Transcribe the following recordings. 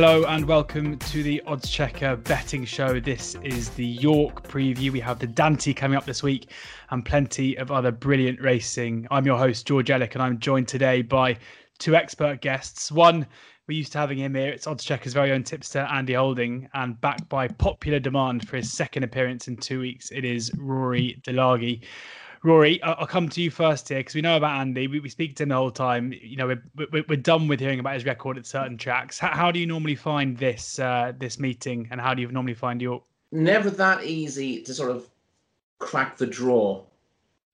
Hello and welcome to the Odds Checker betting show. This is the York preview. We have the Dante coming up this week and plenty of other brilliant racing. I'm your host, George Elek, and I'm joined today by two expert guests. One, we're used to having him here. It's Odds Checker's very own tipster, Andy Holding, and backed by popular demand for his second appearance in two weeks, it is Rory Delargy. Rory, I'll come to you first here because we know about Andy. We, we speak to him the whole time. You know, we're, we're, we're done with hearing about his record at certain tracks. How, how do you normally find this uh, this meeting, and how do you normally find York? Never that easy to sort of crack the draw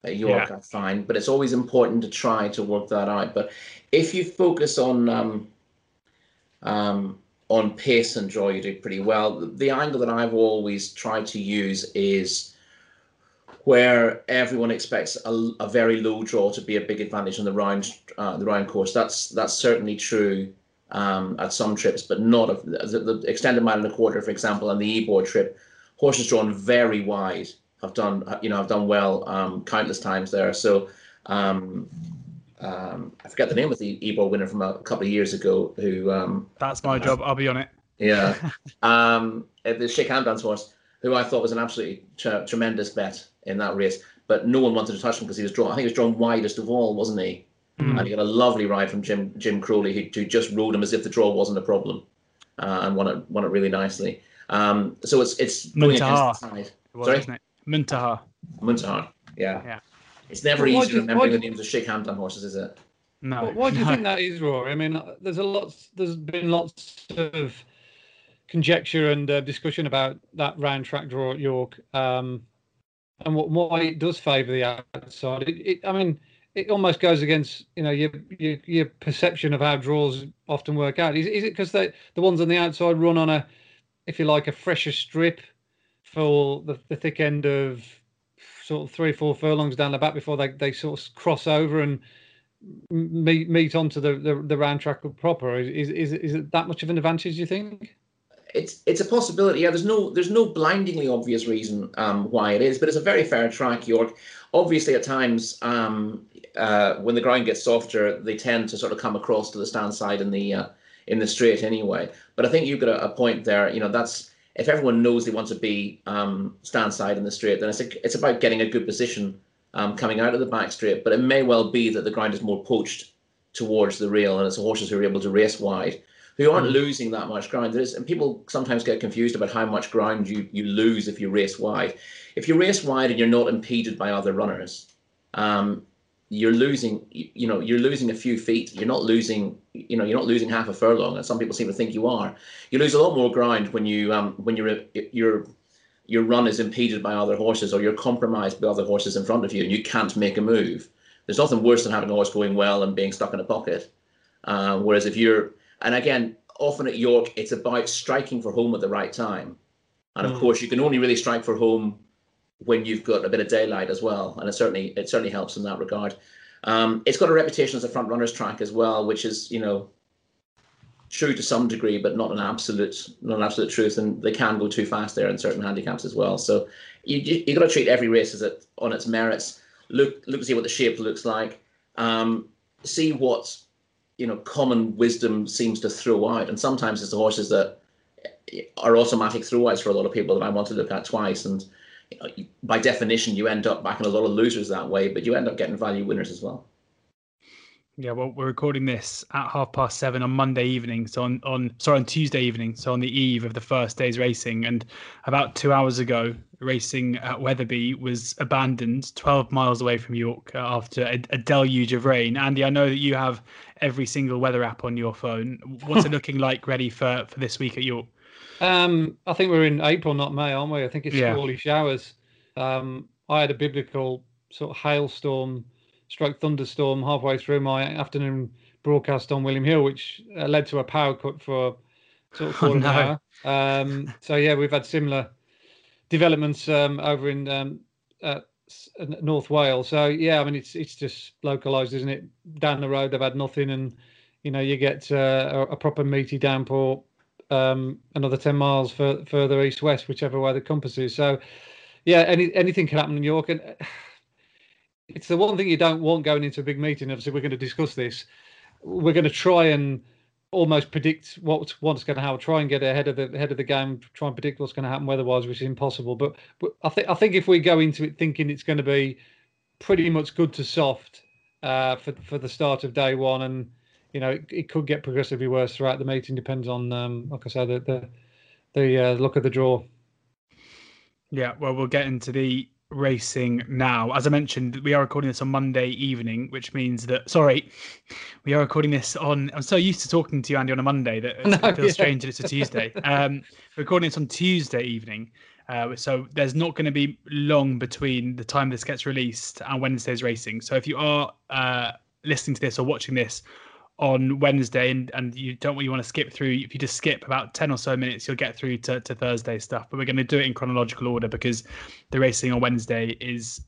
at York, yeah. I find, but it's always important to try to work that out. But if you focus on um, um, on pace and draw, you do pretty well. The, the angle that I've always tried to use is where everyone expects a, a, very low draw to be a big advantage on the round uh, the round course. That's that's certainly true um, at some trips, but not of the, the, extended mile and a quarter, for example, and the Ebor trip. Horses drawn very wide have done you know have done well um, countless times there. So um, um I forget the name of the Ebor winner from a couple of years ago. Who um, that's my job. I'll be on it. Yeah, um, the Sheikh Hamdan's horse, who I thought was an absolutely t- tremendous bet in that race. But no one wanted to touch him because he was drawn. I think he was drawn widest of all, wasn't he? Mm. And he got a lovely ride from Jim Jim Crowley, who, who just rode him as if the draw wasn't a problem, uh, and won it won it really nicely. Um, so it's it's going against the side. Was, Sorry, Muntahaa. Muntahaa. Yeah. Yeah. It's never easy remembering remember the names of Sheikh Hamdan horses, is it? No. Why do you no. think that is, Rory? I mean, there's a lot. There's been lots of conjecture and uh, discussion about that round track draw at York. Um, and what, why it does favour the outside. It, it, I mean, it almost goes against you know your, your, your perception of how draws often work out. Is, is it because the the ones on the outside run on a, if you like, a fresher strip for the, the thick end of sort of three four furlongs down the back before they, they sort of cross over and meet meet onto the, the, the round track proper? Is, is is it that much of an advantage? Do you think? It's it's a possibility. Yeah, there's no there's no blindingly obvious reason um, why it is, but it's a very fair track. York, obviously, at times um, uh, when the ground gets softer, they tend to sort of come across to the stand side in the uh, in the straight anyway. But I think you've got a, a, point there. You know, that's if everyone knows they want to be um, stand side in the straight, then it's a, it's about getting a good position um, coming out of the back straight. But it may well be that the ground is more poached towards the rail, and it's the horses who are able to race wide who aren't mm. losing that much ground. There is, and people sometimes get confused about how much ground you, you lose if you race wide. If you race wide and you're not impeded by other runners, um, you're losing you know you're losing a few feet you're not losing you know you're not losing half a furlong and some people seem to think you are you lose a lot more ground when you um when you're your your run is impeded by other horses or you're compromised by other horses in front of you and you can't make a move there's nothing worse than having a horse going well and being stuck in a pocket uh, whereas if you're and again, often at York, it's about striking for home at the right time. And of mm. course, you can only really strike for home when you've got a bit of daylight as well, and it certainly it certainly helps in that regard. Um, it's got a reputation as a front runners track as well, which is you know true to some degree, but not an absolute not an absolute truth, and they can go too fast there in certain handicaps as well. So you you, you got to treat every race as it on its merits. Look look see what the shape looks like. Um, see what you know common wisdom seems to throw out, and sometimes it's the horses that are automatic throwouts for a lot of people that I want to look at twice, and you know, by definition, you end up backing a lot of losers that way, but you end up getting value winners as well. Yeah, well, we're recording this at half past seven on Monday evening, so on, on sorry on Tuesday evening, so on the eve of the first day's racing. And about two hours ago, racing at Wetherby was abandoned 12 miles away from York after a, a deluge of rain. Andy, I know that you have every single weather app on your phone. What's it looking like ready for for this week at York? Um, I think we're in April, not May, aren't we? I think it's yeah. squally showers. Um, I had a biblical sort of hailstorm stroke thunderstorm halfway through my afternoon broadcast on William Hill, which uh, led to a power cut for sort of four oh, no. an hour. Um, so yeah, we've had similar developments um, over in um, uh, North Wales. So yeah, I mean it's it's just localized, isn't it? Down the road they've had nothing, and you know you get uh, a, a, proper meaty downpour um, another ten miles for, further east west, whichever way the compass is. So yeah, any anything can happen in York, and it's the one thing you don't want going into a big meeting. Obviously, we're going to discuss this. We're going to try and almost predict what's what's going to happen. Try and get ahead of the head of the game. Try and predict what's going to happen weather-wise, which is impossible. But, but I think I think if we go into it thinking it's going to be pretty much good to soft uh, for for the start of day one, and you know it, it could get progressively worse throughout the meeting. Depends on, um, like I said, the the, the uh, look of the draw. Yeah, well, we'll get into the racing now. As I mentioned, we are recording this on Monday evening, which means that sorry, we are recording this on. I'm so used to talking to you, Andy, on a Monday that no, it feels yeah. strange that it's a Tuesday. um, recording this on Tuesday evening. Uh, so there's not going to be long between the time this gets released and Wednesday's racing. So if you are uh, listening to this or watching this on Wednesday and, and you don't you want to skip through, if you just skip about 10 or so minutes, you'll get through to, to Thursday stuff. But we're going to do it in chronological order because the racing on Wednesday is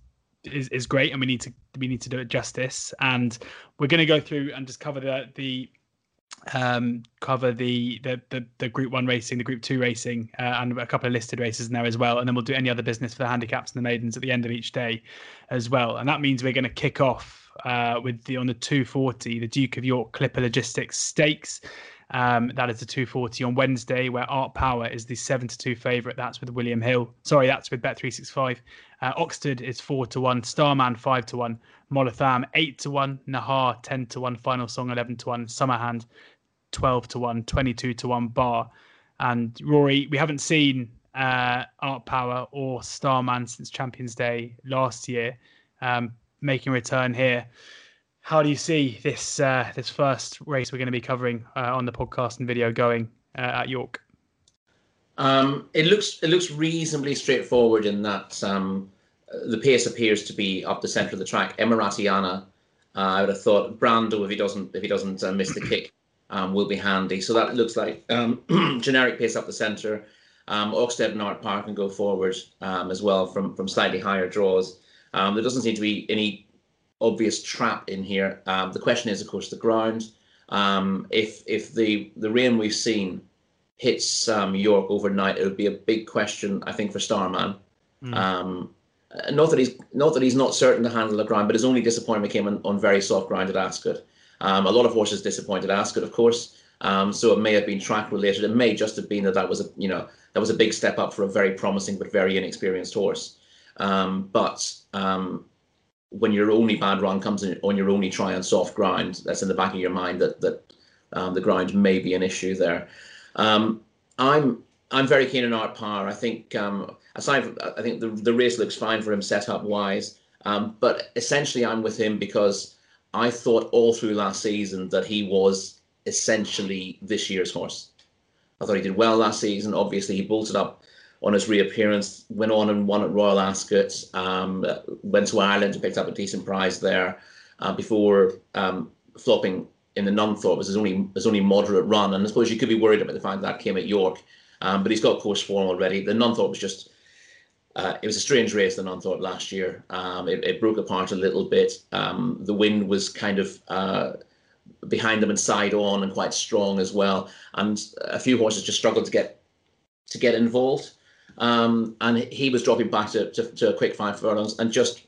is, is great and we need to we need to do it justice. And we're going to go through and just cover the the um, cover the, the, the the Group One racing, the Group Two racing, uh, and a couple of listed races in there as well. And then we'll do any other business for the handicaps and the maidens at the end of each day, as well. And that means we're going to kick off uh, with the on the 240, the Duke of York Clipper Logistics Stakes. Um, that is the 240 on Wednesday, where Art Power is the seven to two favourite. That's with William Hill. Sorry, that's with Bet365. Uh, Oxted is four to one. Starman five to one. Molatham eight to one. Nahar ten to one. Final Song eleven to one. Summerghand twelve to one. Twenty-two to one. Bar and Rory. We haven't seen uh, Art Power or Starman since Champions Day last year. Um, making a return here. How do you see this uh, this first race we're going to be covering uh, on the podcast and video going uh, at York? Um, it looks it looks reasonably straightforward in that um, the pace appears to be up the centre of the track. Emaraaty Ana, uh, I would have thought Brando if he doesn't if he doesn't uh, miss the kick um, will be handy. So that looks like um, generic pace up the centre. Um, Oxted and Art Park can go forward um, as well from from slightly higher draws. Um, there doesn't seem to be any obvious trap in here. Um, the question is, of course, the ground. Um, if if the the rain we've seen hits um, York overnight, it would be a big question, I think, for Starman. Mm. not that he's not that he's not certain to handle the ground, but his only disappointment came on, on very soft ground at Ascot. Um, a lot of horses disappointed Ascot, of course. Um, so it may have been track related. It may just have been that that was a you know that was a big step up for a very promising but very inexperienced horse. Um, but um, when your only bad run comes in on your only try on soft ground, that's in the back of your mind that that um, the ground may be an issue there. Um, I'm I'm very keen on Art Power. I think um, aside from, I think the the race looks fine for him setup wise. Um, but essentially, I'm with him because I thought all through last season that he was essentially this year's horse. I thought he did well last season. Obviously, he bolted up on his reappearance, went on and won at Royal Ascot, um, went to Ireland and picked up a decent prize there uh, before um, flopping in the Nunthorpe. It was his only his only moderate run, and I suppose you could be worried about the fact that, came at York, um, but he's got course form already. The Nunthorpe was just uh, it was a strange race, the Nunthorpe last year. Um, it, it, broke apart a little bit. Um, the wind was kind of uh, behind them and side on and quite strong as well. And a few horses just struggled to get to get involved. Um, and he was dropping back to, to, to, a quick five furlongs and just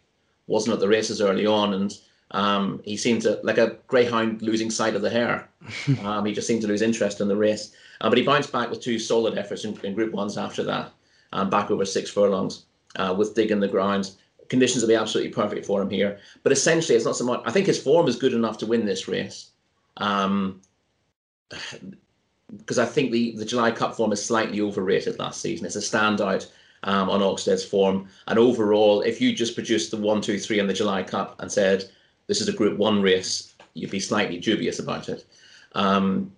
wasn't at the races early on. And um, he seemed to, like a greyhound losing sight of the hare, um, he just seemed to lose interest in the race. Uh, but he bounced back with two solid efforts in, in Group 1s after that, um, back over six furlongs uh, with digging the ground. Conditions will be absolutely perfect for him here. But essentially, it's not so much. I think his form is good enough to win this race. Because I think the, the July Cup form is slightly overrated last season. It's a standout um, on Oxted's form. And overall, if you just produced the one, two, three in the July Cup and said this is a Group One race, you'd be slightly dubious about it. Um,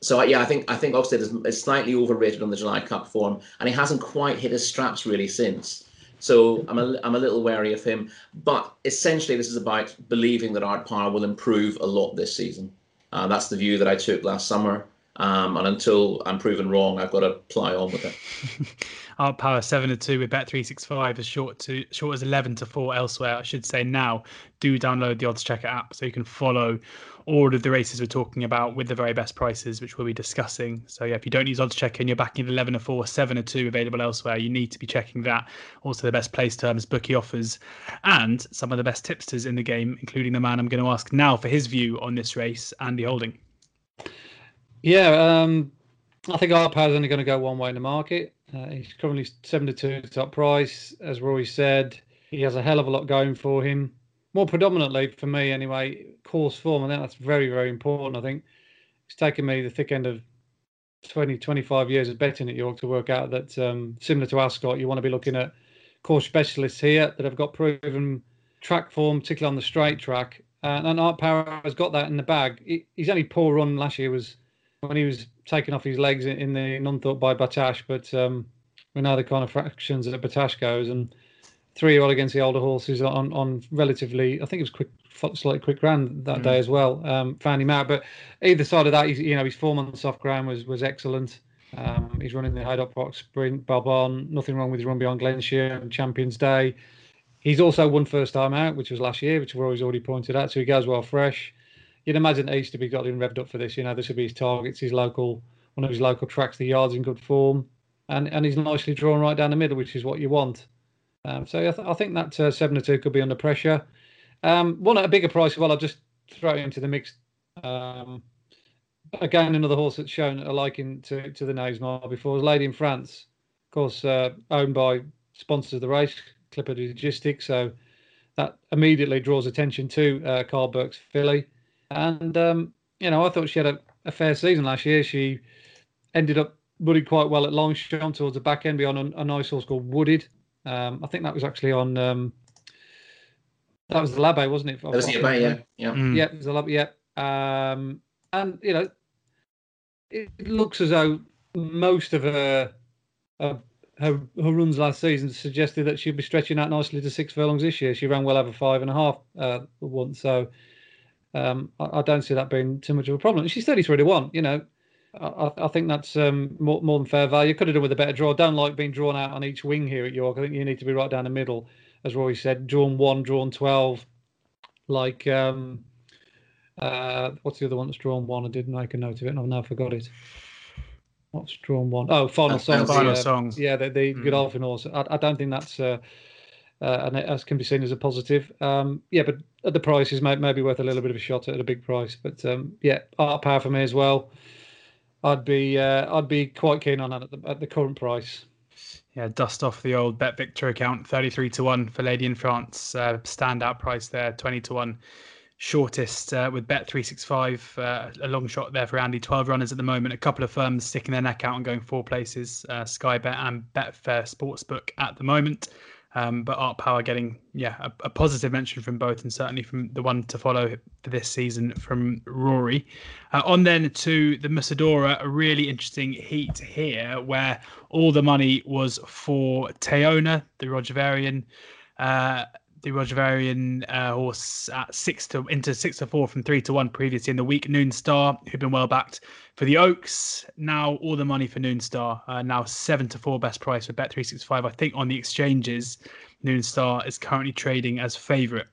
so yeah, I think I think Oxted is, is, slightly overrated on the July Cup form, and he hasn't quite hit his straps really since. So I'm a, I'm a little wary of him. But essentially, this is about believing that Art Power will improve a lot this season. Uh, that's the view that I took last summer. Um, and until I'm proven wrong, I've got to ply on with it. Art Power seven to two with Bet three six five as short to short as eleven to four elsewhere. I should say now do download the Odds Checker app so you can follow all of the races we're talking about with the very best prices, which we'll be discussing. So yeah, if you don't use Odds Checker and you're backing eleven to four, seven to two available elsewhere, you need to be checking that. Also the best place terms, bookie offers, and some of the best tipsters in the game, including the man I'm going to ask now for his view on this race, Andy Holding. Yeah, um, I think Art Power's only going to go one way in the market. Uh, he's currently 72 top price, as Rory said. He has a hell of a lot going for him. More predominantly for me, anyway, course form. Think that's very, very important. I think it's taken me the thick end of 20, 25 years of betting at York to work out that um, similar to Ascot, you want to be looking at course specialists here that have got proven track form, particularly on the straight track. Uh, and Art Power has got that in the bag. He, only poor run last year was when he was taken off his legs in, the Nunthorpe by Battaash, but um, we know the kind of fractions that Battaash goes, and three year old against the older horses on on relatively, I think it was quick, slightly quick ground that mm. day as well. Um, found him out, but either side of that, he's, you know, his form on the soft ground was was excellent. Um, he's running the Haydock Park Sprint, Bob on. Nothing wrong with his run beyond Glen Shiel and Champions Day. He's also won first time out, which was last year, which we've always already pointed out. So he goes well fresh. You'd imagine that he's to be got him revved up for this. You know, this would be his targets, his local, one of his local tracks. The yard's in good form, and and he's nicely drawn right down the middle, which is what you want. Um, so I, th- I, think that uh, seven to two could be under pressure. Um, one at a bigger price. Well, I'll just throw into the mix. Um, again, another horse that's shown a liking to to the Knavesmire before was Lady in France, of course, uh, owned by sponsors of the race, Clipper Logistics. So that immediately draws attention to uh, Karl Burke's filly. And um, you know, I thought she had a, a, fair season last year. She ended up running quite well at Longchamp towards the back end beyond a, a nice horse called Wooded. Um, I think that was actually on. Um, that was the Labbe, wasn't it? That was the Labbe, yeah, yeah, mm. yeah. It was the Labbe, yeah. Um, and you know, it looks as though most of her, her her, her runs last season suggested that she'd be stretching out nicely to six furlongs this year. She ran well over five and a half uh, once, so um, I, I, don't see that being too much of a problem. She's 33 to 1, you know. I, I think that's um, more, more than fair value. Could have done with a better draw. Don't like being drawn out on each wing here at York. I think you need to be right down the middle, as Roy said. Drawn one, drawn 12. Like, um, uh, what's the other one that's drawn one? I didn't make a note of it and I've now forgot it. What's drawn one? Oh, final song. Final song. Yeah, the, the mm. Godolphin horse. I, I don't think that's. Uh, uh, and as can be seen as a positive. Um, yeah, but at the prices may, may be worth a little bit of a shot at a big price. But um, yeah, art power for me as well. I'd be uh, I'd be quite keen on that at the, at the current price. Yeah, dust off the old Bet Victor account, thirty-three to one for Lady in France. Uh, standout price there, twenty to one. Shortest uh, with Bet three six five, uh, a long shot there for Andy. Twelve runners at the moment. A couple of firms sticking their neck out and going four places. Uh, Sky Bet and Betfair Sportsbook at the moment. Um, but Art Power getting yeah a, a, positive mention from both, and certainly from the one to follow for this season from Rory. Uh, on then to the Musidora, a really interesting heat here where all the money was for Teona, the Roger Varian. Uh, the Roger Varian uh, horse at six to into six to four from three to one previously in the week. Noon Star, who'd been well backed for the Oaks. Now all the money for Noon Star. Uh, now seven to four best price for Bet three six five. I think on the exchanges, Noon Star is currently trading as favourite.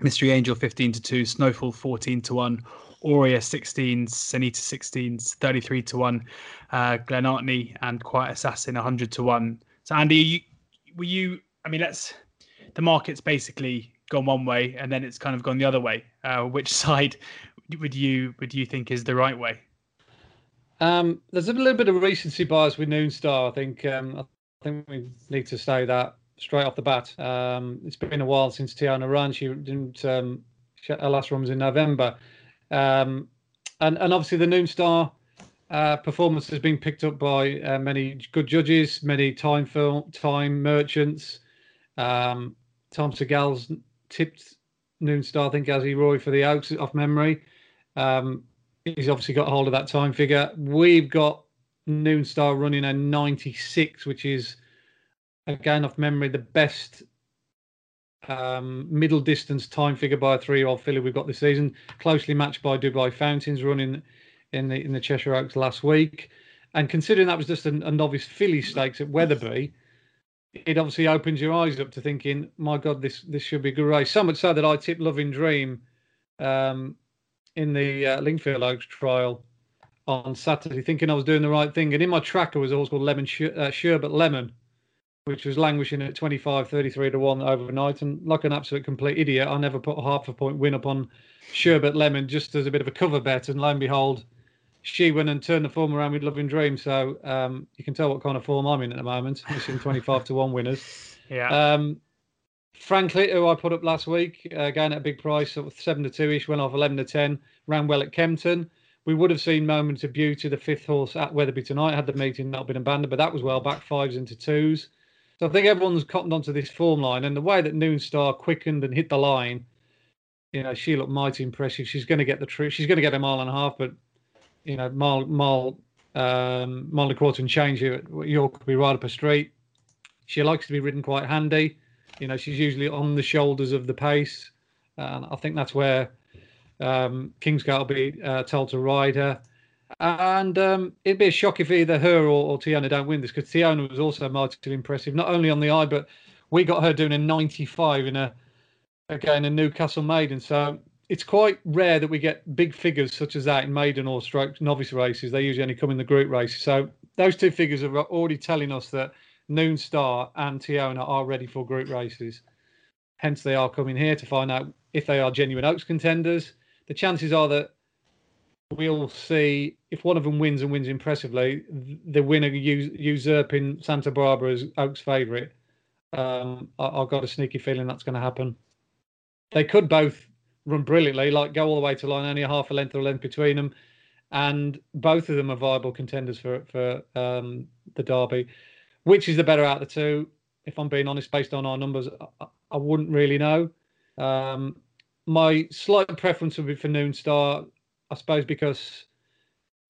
Mystery Angel fifteen to two, Snowfall fourteen to one. Aurea 16s, Sanita 16s, 33 to 1, uh, Glen Artney and Quiet Assassin 100 to 1. So, Andy, you, were you, I mean, let's the market's basically gone one way and then it's kind of gone the other way. Uh, which side would you would you think is the right way? Um, there's a little bit of recency bias with Noonstar. I think um, I think we need to say that straight off the bat. Um, it's been a while since Teona ran. She didn't. Um, she, her last run was in November, um, and and obviously the Noonstar uh, performance has been picked up by uh, many good judges, many time film time merchants. Um, Tom Segal's tipped Noon Star, I think, as he Roy for the Oaks off memory. Um, he's obviously got hold of that time figure. We've got Noon Star running a 96, which is again off memory the best um, middle distance time figure by a three-year-old filly we've got this season. Closely matched by Dubai Fountains running in the in the Cheshire Oaks last week. And considering that was just a, a novice filly stakes at Wetherby, it obviously opens your eyes up to thinking, my God, this this should be a good race. So much so that I tipped Loving Dream um, in the uh, Lingfield Oaks trial on Saturday, thinking I was doing the right thing. And in my tracker was always called Lemon Sh- uh, Sherbet Lemon, which was languishing at 25, 33 to 1 overnight. And like an absolute complete idiot, I never put a half a point win up on Sherbet Lemon just as a bit of a cover bet. And lo and behold, she went and turned the form around with Loving Dream. So um, you can tell what kind of form I'm in at the moment. Missing 25 to 1 winners. Yeah. Um, Frankly, who I put up last week, uh, again at a big price, sort of 7 to 2 ish, went off 11 to 10, ran well at Kempton. We would have seen moments of beauty. The fifth horse at Wetherby tonight had the meeting not been abandoned, but that was well back fives into twos. So I think everyone's cottoned onto this form line, and the way that Noon Star quickened and hit the line, you know, she looked mighty impressive. She's going to get the trip. She's going to get a mile and a half, but you know, mile mile um, mile and a quarter and change here at York be right up her street. She likes to be ridden quite handy. You know, she's usually on the shoulders of the pace, and I think that's where um, Kingscote will be uh, told to ride her. And um, it'd be a shock if either her or, or don't win this because Teona was also mightily impressive, not only on the eye, but we got her doing a 95 in a again a Newcastle maiden. So it's quite rare that we get big figures such as that in maiden or stroke novice races. They usually only come in the group races. So those two figures are already telling us that Noon Star and Teona are ready for group races. Hence, they are coming here to find out if they are genuine Oaks contenders. The chances are that we'll see if one of them wins and wins impressively, the winner usurping Santa Barbara as Oaks' favourite. Um, I, have got a sneaky feeling that's going to happen. They could both run brilliantly, like go all the way to line, only a half a length or a length between them, and both of them are viable contenders for for um, the Derby. Which is the better out of the two? If I'm being honest, based on our numbers, I, I wouldn't really know. Um, my slight preference would be for Noon Star, I suppose, because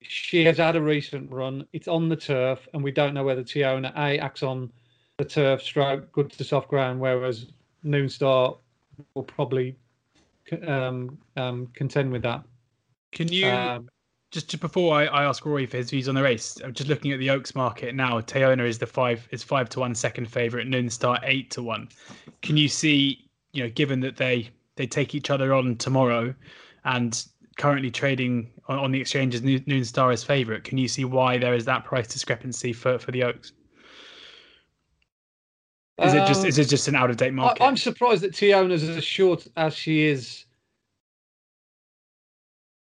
she has had a recent run. It's on the turf, and we don't know whether Teona A acts on the turf, stroke, good to soft ground, whereas Noon Star will probably um, um, contend with that. Can you um, just before I, I, ask Rory for his views on the race? I'm just looking at the Oaks market now. Teona is the five is five to one second favorite. Noon Star eight to one. Can you see? You know, given that they they take each other on tomorrow, and currently trading on, on the exchanges, Noon Star is favorite. Can you see why there is that price discrepancy for for the Oaks? Is it just is it just an out of date market? I, am surprised that Teona's as short as she is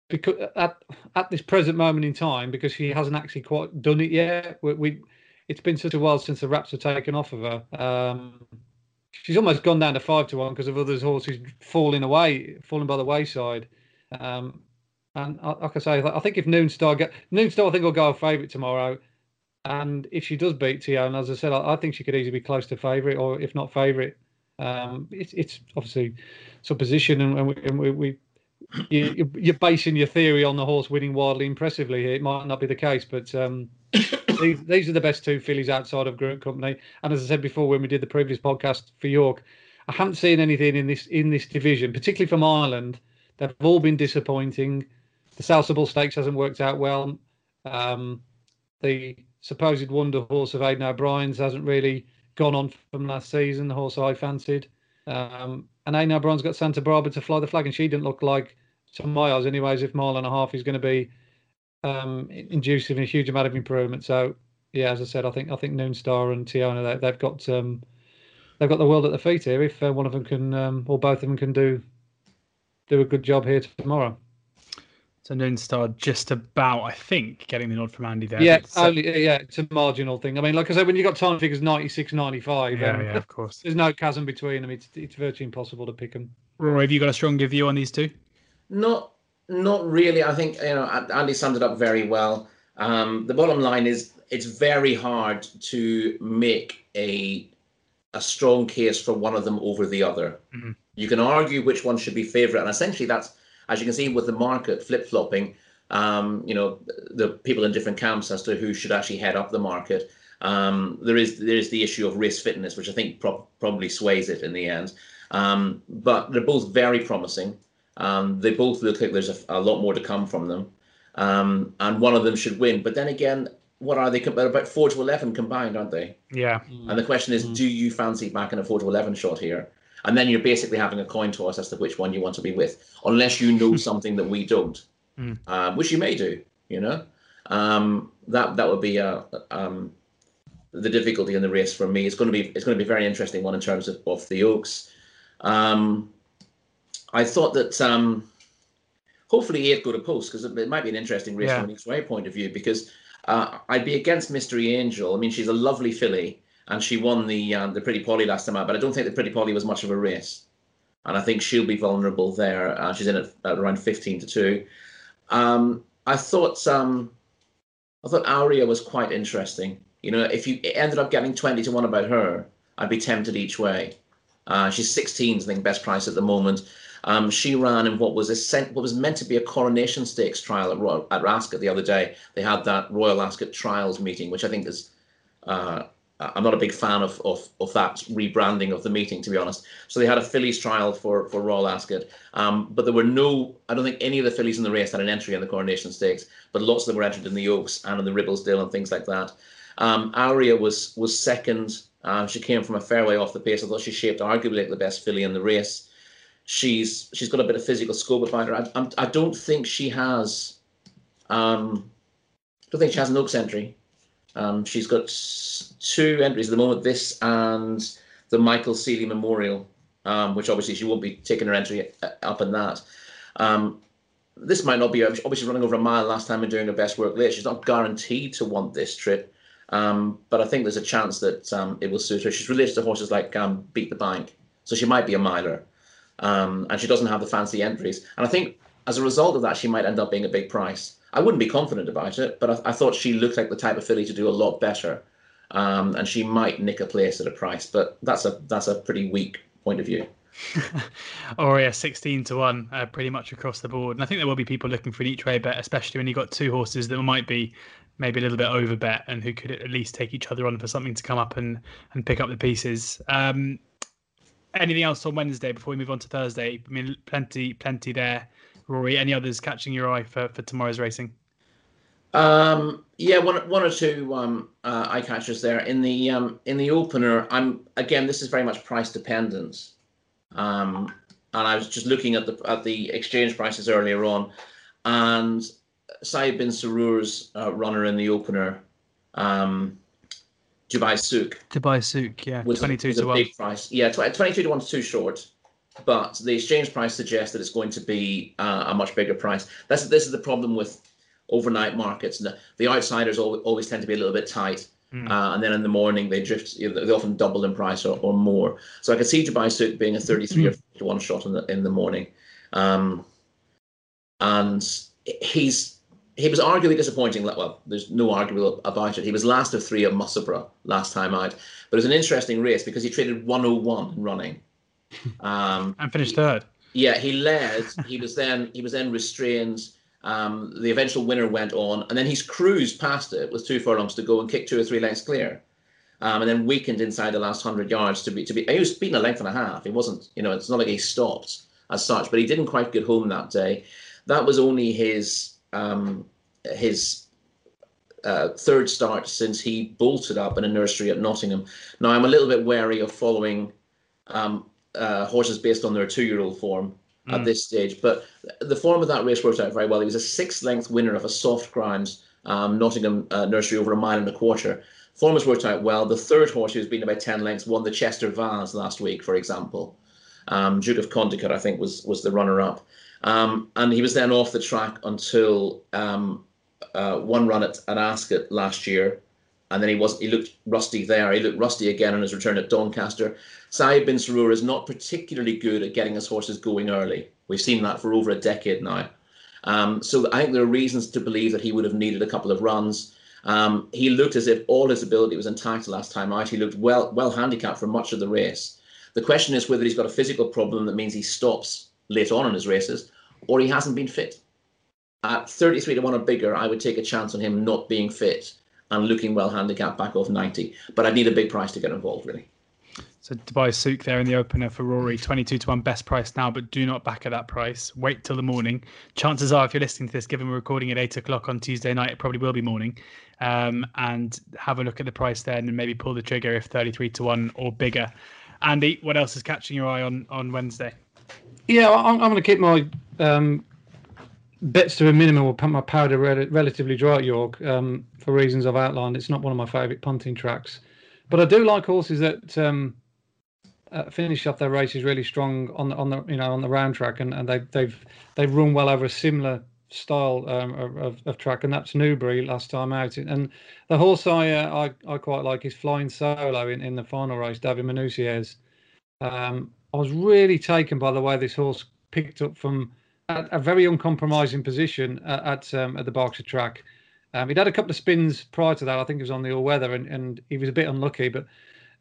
because at at this present moment in time, because she hasn't actually quite done it yet. We, we it's been such a while since the wraps have taken off of her. Um, she's almost gone down to five to one because of others' horses falling away, falling by the wayside. Um, and like I say, I think if Noon Star get Noon Star, I think will go a favourite tomorrow. And if she does beat Teona, as I said, I, I, think she could easily be close to favourite, or if not favourite. Um, it's, it's obviously supposition, and, and, we, and we, we you, you're basing your theory on the horse winning wildly impressively here. It might not be the case, but um, these, these are the best two fillies outside of Group Company. And as I said before, when we did the previous podcast for York, I haven't seen anything in this in this division, particularly from Ireland. They've all been disappointing. The Salsabil Stakes hasn't worked out well. Um, the supposed wonder horse of Aidan O'Brien's hasn't really gone on from last season, the horse I fancied. Um, and Aidan O'Brien's got Santa Barbara to fly the flag, and she didn't look like, to my eyes, anyways, if mile and a half is going to be um, inducing a huge amount of improvement. So, yeah, as I said, I think I think Noon Star and Teona they, have got um, they've got the world at their feet here. If uh, one of them can, um, or both of them can do do a good job here tomorrow. So Noon Star just about, I think, getting the nod from Andy there. Yeah, only, yeah, it's a marginal thing. I mean, like I said, when you've got time figures 96, 95, yeah, um, yeah, of course. There's no chasm between them. It's it's virtually impossible to pick them. Rory, have you got a stronger view on these two? Not, not really. I think you know Andy summed it up very well. Um, the bottom line is it's very hard to make a a strong case for one of them over the other. Mm-hmm. You can argue which one should be favourite, and essentially that's as you can see with the market flip flopping, um, you know, the people in different camps as to who should actually head up the market. Um, there is there is the issue of race fitness, which I think pro- probably sways it in the end. Um, but they're both very promising. Um, they both look like there's a, a, lot more to come from them, um, and one of them should win. But then again, what are they? They're about four to eleven combined, aren't they? Yeah. And the question is, mm. do you fancy back in a four to eleven shot here? And then you're basically having a coin toss as to which one you want to be with, unless you know something that we don't, mm. which you may do. You know, um, that that would be uh, um, the difficulty in the race for me. It's going to be it's going to be a very interesting one in terms of, of the Oaks. Um, I thought that um, hopefully eight go to post because it, it, might be an interesting race yeah. from an each way point of view. Because uh, I'd be against Mystery Angel. I mean, she's a lovely filly and she won the uh, the Pretty Polly last time out, but I don't think the Pretty Polly was much of a race, and I think she'll be vulnerable there. Uh, she's in at, at, around fifteen to two. Um, I thought um, I thought Aurea was quite interesting. You know, if you ended up getting twenty to one about her, I'd be tempted each way. Uh, she's 16, I think, best price at the moment. Um, she ran in what was a, what was meant to be a coronation stakes trial at, Royal, at Ascot the other day. They had that Royal Ascot Trials meeting, which I think is uh, I'm not a big fan of, of, of that rebranding of the meeting, to be honest. So they had a fillies trial for, for Royal Ascot, um, but there were no, I don't think any of the fillies in the race had an entry in the Coronation Stakes, but lots of them were entered in the Oaks and in the Ribblesdale and things like that. Um, Aurea was was second. Um, she came from a fair way off the pace. I thought she shaped arguably like the best filly in the race. She's she's got a bit of physical scope about her. I, I do not think she has. Um, I don't think she has an Oaks entry. Um, she's got two entries at the moment, this and the Michael Seely Memorial, um, which obviously she won't be taking her entry up in that. Um, this might not be, obviously running over a mile last time and doing her best work late. She's not guaranteed to want this trip, um, but I think there's a chance that um, it will suit her. She's related to horses like um, Beat the Bank, so she might be a miler. and she doesn't have the fancy entries. And I think as a result of that, she might end up being a big price. I wouldn't be confident about it, but I, I thought she looked like the type of filly to do a lot better, um, and she might nick a place at a price. But that's a that's a pretty weak point of view. Aurea 16 to 1 uh, pretty much across the board. And I think there will be people looking for an each way bet, especially when you've got two horses that might be maybe a little bit over bet and who could at least take each other on for something to come up and, and pick up the pieces. Um, anything else on Wednesday before we move on to Thursday? I mean, plenty, plenty there Rory, any others catching your eye for, for tomorrow's racing? Um, yeah, one one or two um, uh, eye catchers there in the um, in the opener. I'm again, this is very much price dependent, um, and I was just looking at the at the exchange prices earlier on, and Saeed bin Suroor's uh, runner in the opener, um, Dubai Souk. Dubai Souk, yeah, twenty two to one. Big price, yeah, twenty two to one is too short but the exchange price suggests that it's going to be uh, a much bigger price. That's this is the problem with overnight markets. The, the outsiders always, tend to be a little bit tight, mm. uh, and then in the morning they drift. You know, they often double in price or, or more. So I could see Dubai Souk being a 33 mm. or one shot in the in the morning, um, and he's he was arguably disappointing. Well, there's no argument about it. He was last of three at Musselburgh last time out, but it was an interesting race because he traded 101 running um, and finished third. Yeah, he led. He was then he was then restrained. Um, the eventual winner went on, and then he's cruised past it with two furlongs to go and kicked two or three lengths clear, um, and then weakened inside the last hundred yards to be to be. He was beaten a length and a half. He wasn't, you know, it's not like he stopped as such, but he didn't quite get home that day. That was only his um, his uh, third start since he bolted up in a nursery at Nottingham. Now I'm a little bit wary of following um, uh, horses based on their two-year-old form mm. at this stage. But the form of that race worked out very well. He was a six-length winner of a soft ground um, Nottingham uh, Nursery over a mile and a quarter. Form has worked out well. The third horse, who's been about ten lengths, won the Chester Vase last week, for example. Um, Duke of Condicote, I think, was was the runner-up, um, and he was then off the track until um, uh, one run at, at Ascot last year, and then he was he looked rusty there. He looked rusty again on his return at Doncaster. Saeed bin Suroor is not particularly good at getting his horses going early. We've seen that for over a decade now. Um, so I think there are reasons to believe that he would have needed a couple of runs. Um, he looked as if all his ability was intact last time out. He looked well well handicapped for much of the race. The question is whether he's got a physical problem that means he stops late on in his races, or he hasn't been fit. At 33 to 1 or bigger, I would take a chance on him not being fit and looking well handicapped back off 90. But I'd need a big price to get involved, really. So Dubai Souk there in the opener for Rory, 22 to 1 best price now, but do not back at that price. Wait till the morning. Chances are, if you're listening to this, given we're recording at 8 o'clock on Tuesday night, it probably will be morning. Um, and have a look at the price then and maybe pull the trigger if 33 to 1 or bigger. Andy, what else is catching your eye on, on Wednesday? Yeah, I'm, I'm going to keep my um, bets to a minimum or pump my powder re- relatively dry at York um, for reasons I've outlined. It's not one of my favourite punting tracks. But I do like horses that. Um, uh, finish off their races really strong on the on the you know on the round track, and, and they they've they've run well over a similar style um, of, of track, and that's Newbury last time out. And the horse I uh, I, I quite like is Flying Solo in, in the final race, David Menuisier. Um, I was really taken by the way this horse picked up from a, very uncompromising position at at, um, at the Berkshire track. Um, he'd had a couple of spins prior to that. I think he was on the all weather, and, and he was a bit unlucky, but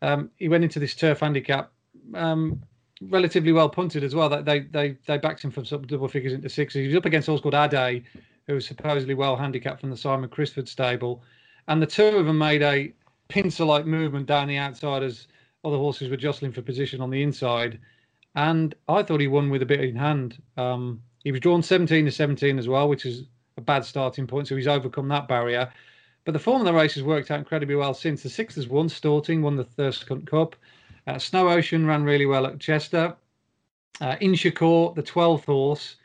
um, he went into this turf handicap um, relatively well punted as well. They they they backed him from sort of double figures into sixes. He was up against a horse called Ade, who was supposedly well handicapped from the Simon Crisford stable, and the two of them made a pincer-like movement down the outside as other horses were jostling for position on the inside. And I thought he won with a bit in hand. Um, he was drawn 17 to 17 as well, which is a bad starting point. So he's overcome that barrier. But the form of the race has worked out incredibly well since. The Sixers won, Storting won the Thirsk Cup. Uh, Snow Ocean ran really well at Chester. Uh, Inchicore, the 12th horse,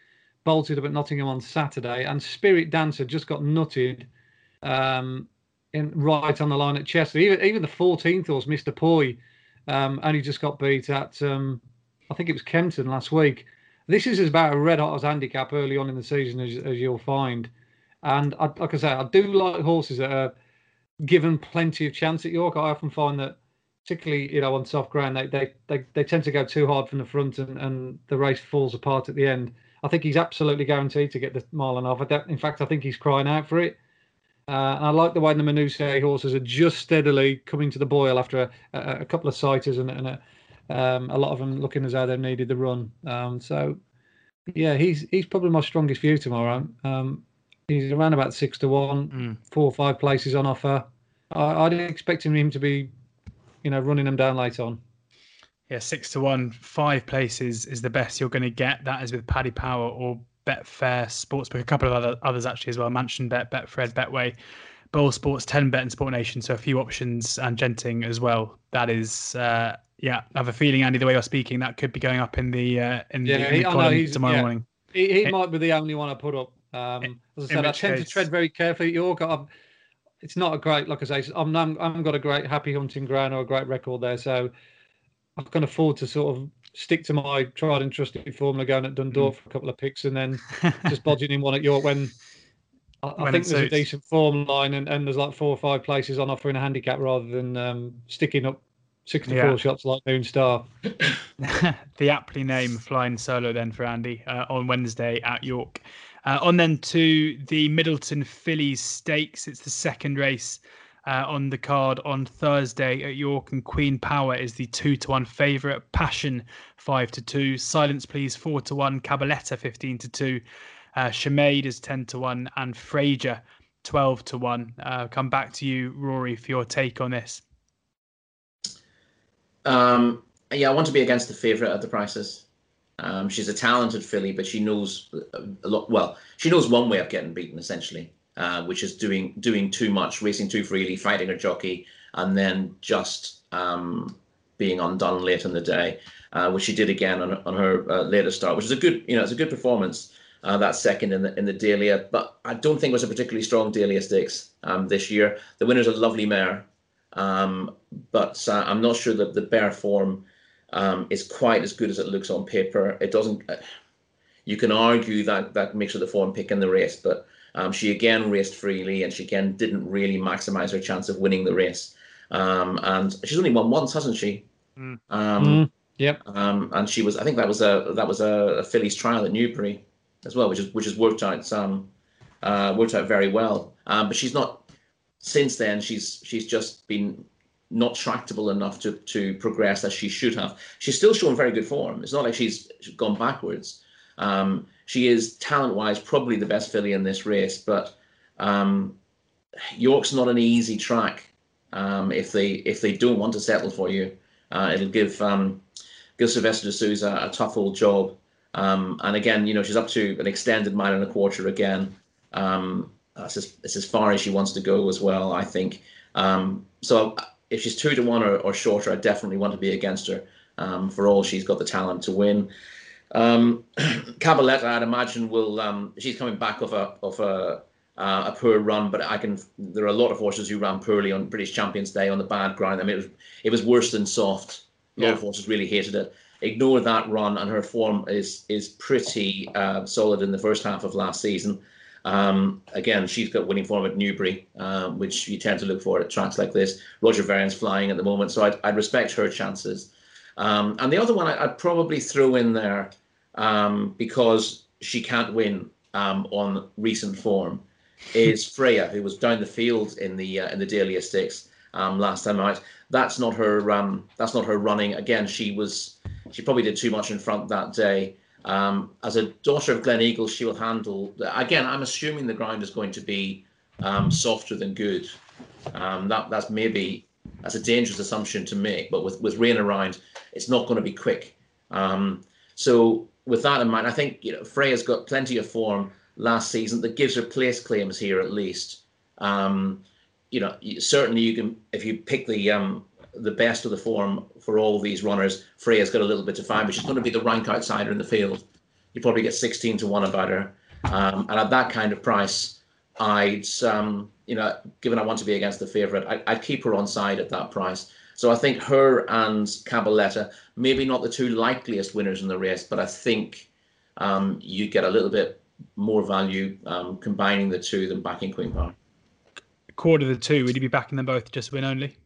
bolted up at Nottingham on Saturday. And Spirit Dancer just got nutted um, in right on the line at Chester. Even, even the 14th horse, Mr. Poi, um, only just got beat at, um, I think it was Kempton last week. This is about a red hot as handicap early on in the season, as, as you'll find. And I, like I say, I do like horses that are given plenty of chance at York. I often find that, particularly you know on soft ground, they they they, they tend to go too hard from the front, and, and the race falls apart at the end. I think he's absolutely guaranteed to get the mile and a half. In fact, I think he's crying out for it. Uh, and I like the way the Menuisier horses are just steadily coming to the boil after a, a, a couple of sighters and, and a, um, a, lot of them looking as though they needed the run. Um, so, yeah, he's he's probably my strongest view tomorrow. Um, He's around about six to one, mm. four or five places on offer. I, I'd expect him to be, you know, running them down late on. Yeah, six to one, five places is the best you're going to get. That is with Paddy Power or Betfair Sportsbook. A couple of other others actually as well. Mansion Bet, Betfred, Betway, BoyleSports, Ten Bet, and Sport Nation. So a few options and Genting as well. That is, uh, yeah. I have a feeling, Andy, the way you're speaking, that could be going up in the uh, in yeah, the, in the column tomorrow yeah. morning. He, he it, might be the only one I put up. Um, as I said, I tend case... to tread very carefully. York, I'm, it's not a great, like I say, I'm, I'm, I haven't got a great happy hunting ground or a great record there, so I can afford to sort of stick to my tried and trusted formula going at Dundalk mm. for a couple of picks and then just bodging in one at York when I, I think there's suits. a decent form line and, and there's like four or five places on offer in a handicap rather than um, sticking up 64 yeah. shots like Moon Star. the aptly named flying solo then for Andy uh, on Wednesday at York. Uh, on then to the Middleton Fillies Stakes. It's the second race uh, on the card on Thursday at York, and Queen Power is the two to one favourite. Passion five to two. Silence Please four to one. Cabaletta fifteen to two. Uh, Shemade is ten to one, and Fraser twelve to one. Uh, come back to you, Rory, for your take on this. Um, yeah, I want to be against the favourite at the prices. Um, she's a talented filly, but she knows a lot. Well, she knows one way of getting beaten, essentially, uh, which is doing doing too much, racing too freely, fighting her jockey, and then just um, being undone late in the day, uh, which she did again on, on her uh, latest start, which is a good, you know, it's a good performance. Uh, that second in the in the Dahlia, but I don't think it was a particularly strong Dahlia Stakes um, this year. The winner's a lovely mare, um, but uh, I'm not sure that the bare form um, is quite as good as it looks on paper. It doesn't. Uh, you can argue that that makes her the form pick in the race, but um, she again raced freely and she again didn't really maximize her chance of winning the race. Um, and she's only won once, hasn't she? Mm. Mm. Yep. Um, and she was, I think that was a that was a, a Fillies trial at Newbury as well, which is which has worked out um, uh, worked out very well. Um, but she's not. Since then, she's she's just been not tractable enough to to progress as she should have. She's still showing very good form. It's not like she's gone backwards. Um, she is talent wise probably the best filly in this race, but um, York's not an easy track. Um, if they if they don't want to settle for you, uh, it'll give um, give Silvestre de Sousa a tough old job. Um, and again, you know, she's up to an extended mile and a quarter again. Um, that's as, as far as she wants to go as well, I think. Um, so if she's two to one or, or shorter, I definitely want to be against her. Um, for all she's got the talent to win. Um, Cabaletta, I'd imagine, will. Um, she's coming back off a of a uh, a poor run, but I can. There are a lot of horses who ran poorly on British Champions Day on the bad ground. I mean, it was it was worse than soft A lot yeah. of horses really hated it. Ignore that run, and her form is is pretty uh, solid in the first half of last season. Um, again, she's got winning form at Newbury, uh, which you tend to look for at tracks like this. Roger Varian's flying at the moment, so I'd, I'd respect her chances. Um, and the other one I, would probably throw in there um, because she can't win um, on recent form is Freya, who was down the field in the uh, in the Dahlia Stakes um, last time out. That's not her. Um, that's not her running. Again, she was. She probably did too much in front that day. Um, as a daughter of Gleneagles, she will handle. Again, I'm assuming the ground is going to be um, softer than good. Um, that that's maybe that's a dangerous assumption to make. But with with rain around, it's not going to be quick. Um, so with that in mind, I think you know Freya's got plenty of form last season that gives her place claims here at least. Um, you know, certainly you can if you pick the um, the best of the form for all these runners. Freya's got a little bit to find, but she's going to be the rank outsider in the field. You probably get 16 to one about her, um, and at that kind of price, I'd um, you know, given I want to be against the favourite, I, I'd keep her on side at that price. So I think her and Cabaletta, maybe not the two likeliest winners in the race, but I think um, you get a little bit more value um, combining the two than backing Queen Power. Quarter of the two, would you be backing them both just win only?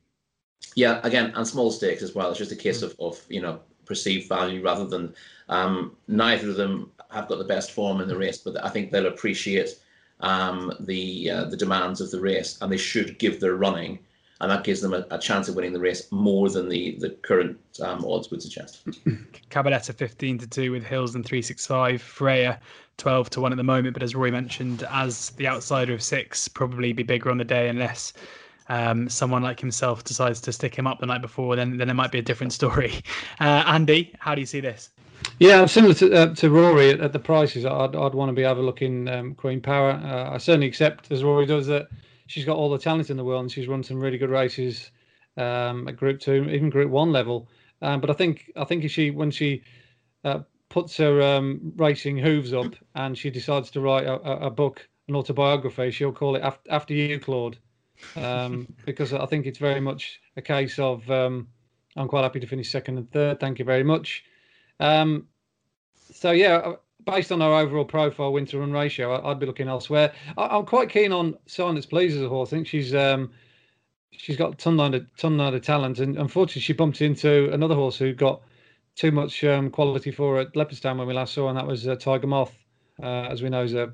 Yeah, again, and small stakes as well. It's just a case of, of you know perceived value rather than um, neither of them have got the best form in the race, but I think they'll appreciate um, the uh, the demands of the race and they should give their running, and that gives them a, a chance of winning the race more than the the current um, odds would suggest. Cabaletta fifteen to two with Hills and three six five. Freya 12 to 1 at the moment, but as Roy mentioned, as the outsider of six, probably be bigger on the day unless um, someone like himself decides to stick him up the night before, then then it might be a different story. Uh, Andy, how do you see this? Yeah, similar to, uh, to Rory at, at, the prices. I'd, I'd want to be overlooking um, Queen Power. Uh, I certainly accept, as Rory does, that she's got all the talent in the world and she's run some really good races um, at Group Two, even Group One level. Um, but I think I think if she when she uh, puts her um, racing hooves up and she decides to write a, a, book, an autobiography, she'll call it After, After You, Claude um, because I think it's very much a case of um, I'm quite happy to finish second and third. Thank you very much. Um, so yeah, uh, based on our overall profile win to run ratio, I, would be looking elsewhere. I, am quite keen on Silence Pleases a horse. I think she's um, she's got a ton of ton of talent, and unfortunately she bumped into another horse who got too much um, quality for her at Leopardstown when we last saw, and that was uh, Tiger Moth. Uh, as we know, is a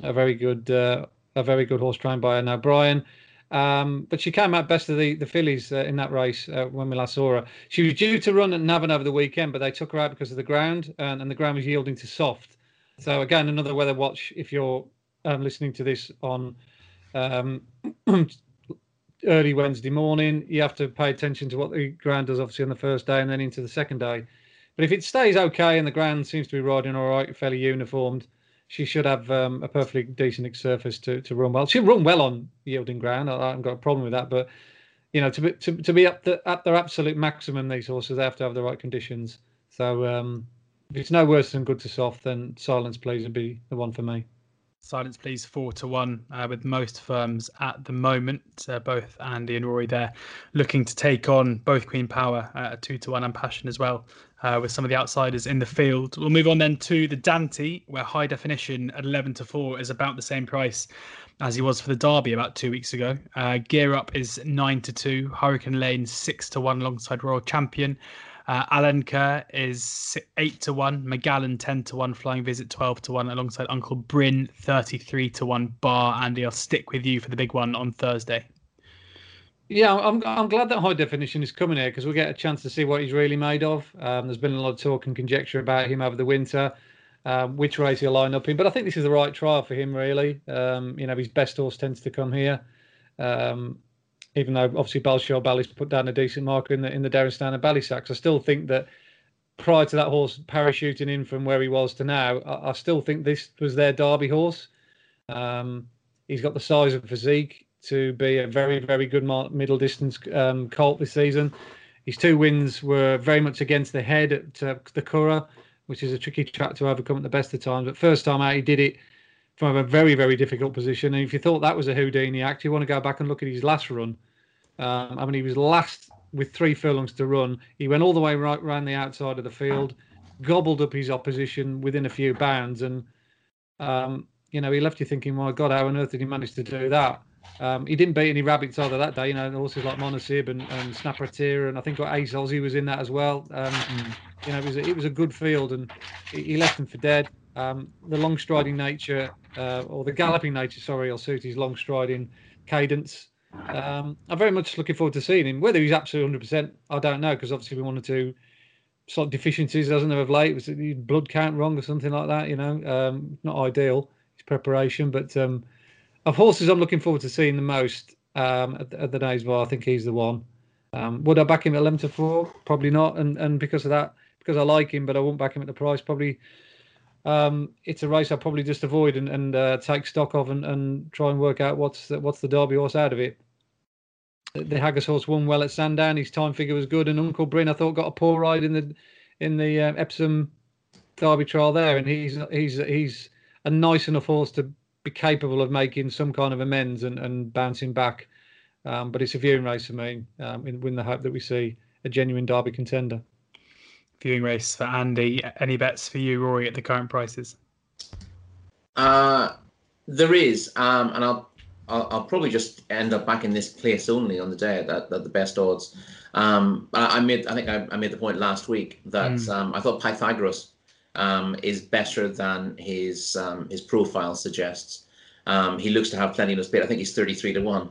a very good uh, a very good horse trained by now O'Brien. Um, but she came out best of the, the fillies uh, in that race uh, when we last saw her. She was due to run at Navan over the weekend, but they took her out because of the ground, and, and the ground was yielding to soft. So again, another weather watch if you're um, listening to this on um, early Wednesday morning. You have to pay attention to what the ground does, obviously, on the first day and then into the second day. But if it stays okay and the ground seems to be riding all right, fairly uniformed, she should have um, a perfectly decent surface to, to run well. She'll run well on yielding ground. I, haven't got a problem with that. But you know, to be to, to be up the, at their absolute maximum, these horses they have to have the right conditions. So um, if it's no worse than good to soft, then Silence Please would be the one for me. Silence Please four to one uh, with most firms at the moment. Uh, both Andy and Rory there looking to take on both Queen Power uh, two to one and Passion as well uh, with some of the outsiders in the field. We'll move on then to the Dante, where high definition at 11 to 4 is about the same price as he was for the Derby about two weeks ago. Uh, Gear Up is 9 to 2, Hurricane Lane 6 to 1 alongside Royal Champion. Uh, Kerr is 8 to 1, Megallan 10 to 1, Flying Visit 12 to 1 alongside Uncle Bryn 33 to 1 bar. Andy, I'll stick with you for the big one on Thursday. Yeah, I'm I'm glad that high definition is coming here because we get a chance to see what he's really made of. Um, there's been a lot of talk and conjecture about him over the winter, um, which race he'll line up in. But I think this is the right trial for him, really. Um, you know, his best horse tends to come here. Um, even though obviously Bolshoi Ballet's put down a decent marker in the in the Derrinstown and Ballysax, I still think that prior to that horse parachuting in from where he was to now, I, I still think this was their Derby horse. Um, he's got the size of physique to be a very, very good middle distance um, colt this season. His two wins were very much against the head at uh, the Curragh, which is a tricky track to overcome at the best of times. But first time out, he did it from a very, very difficult position. And if you thought that was a Houdini act, you want to go back and look at his last run. Um, I mean, he was last with three furlongs to run. He went all the way right around the outside of the field, gobbled up his opposition within a few bounds, and um, you know he left you thinking, "My God, how on earth did he manage to do that?" Um, he didn't beat any rabbits either that day. You know, horses like Monasib and, and Snapper and I think Ace Aussie was in that as well. Um, mm. You know, it was a, it was a good field, and he left them for dead. Um, the long striding nature, uh, or the galloping nature, sorry, will suit his long striding cadence. Um, I'm very much looking forward to seeing him. Whether he's absolutely 100%, I don't know, because obviously we wanted to sort of deficiencies, doesn't have of late. Was his blood count wrong or something like that? You know, um, not ideal, his preparation. But um, of horses, I'm looking forward to seeing the most um, at, at, the Knavesmire. I think he's the one. Um, would I back him at 11 to 4? Probably not. And and because of that, because I like him, but I won't back him at the price, probably um, it's a race I'll probably just avoid and, and uh, take stock of and, and try and work out what's the, what's the Derby horse out of it. The Haggas horse won well at Sandown. His time figure was good, and Uncle Bryn I thought got a poor ride in the in the uh, Epsom Derby trial there, and he's he's he's a nice enough horse to be capable of making some kind of amends and, and bouncing back. Um, but it's a viewing race for me, um, in, in the hope that we see a genuine Derby contender viewing race for Andy. Any bets for you, Rory, at the current prices? Uh, there is, um, and I'll, I'll, I'll probably just end up back in this place only on the day at, at, the best odds. Um, I, I, made, I think I, I, made the point last week that mm. um, I thought Pythagoras um, is better than his um, his profile suggests. Um, he looks to have plenty of speed. I think he's thirty three to one.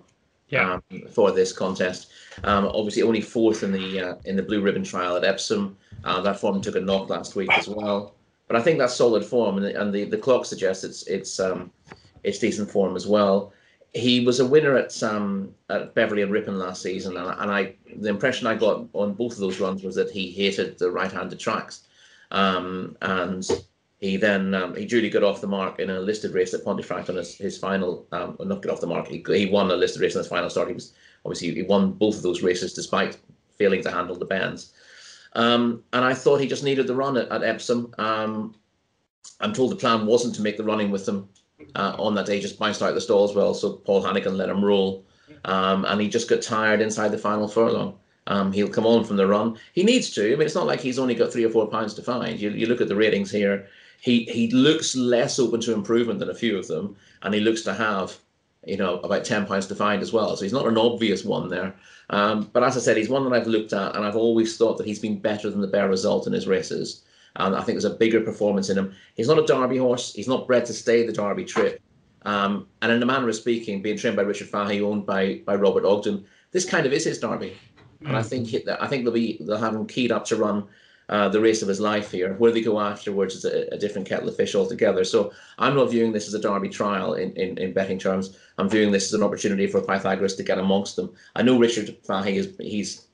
Yeah. for this contest, obviously only fourth in the uh, in the blue ribbon trial at Epsom. Uh, that form took a knock last week as well. But I think that's solid form, and the, and the, the clock suggests it's it's um, it's decent form as well. He was a winner at um, at Beverley and Ripon last season, and, and I the impression I got on both of those runs was that he hated the right-handed tracks, um, and he then um, he duly got off the mark in a listed race at Pontefract on his, his final, um, not get off the mark. He, he won a listed race on his final start. He was obviously he won both of those races despite failing to handle the bends. Um, and I thought he just needed the run at, at Epsom. Um, I'm told the plan wasn't to make the running with them uh, on that day, just bounced out the stalls well, so Paul Hanagan let him roll. Um, and he just got tired inside the final furlong. Um, he'll come on from the run. He needs to. I mean, it's not like he's only got three or four pounds to find. You, you look at the ratings here. He he looks less open to improvement than a few of them, and he looks to have, you know, about ten pounds to find as well. So he's not an obvious one there. Um, but as I said, he's one that I've looked at, and I've always thought that he's been better than the bare Result in his races. And I think there's a bigger performance in him. He's not a Derby horse. He's not bred to stay the Derby trip. Um, and in a manner of speaking, being trained by Richard Fahey, owned by by Robert Ogden, this kind of is his Derby. And I think he, I think they'll be they'll have him keyed up to run uh, the race of his life here. Where they go afterwards is a, a, different kettle of fish altogether. So I'm not viewing this as a Derby trial in, in, in betting terms. I'm viewing this as an opportunity for Pythagoras to get amongst them. I know Richard Fahey is he's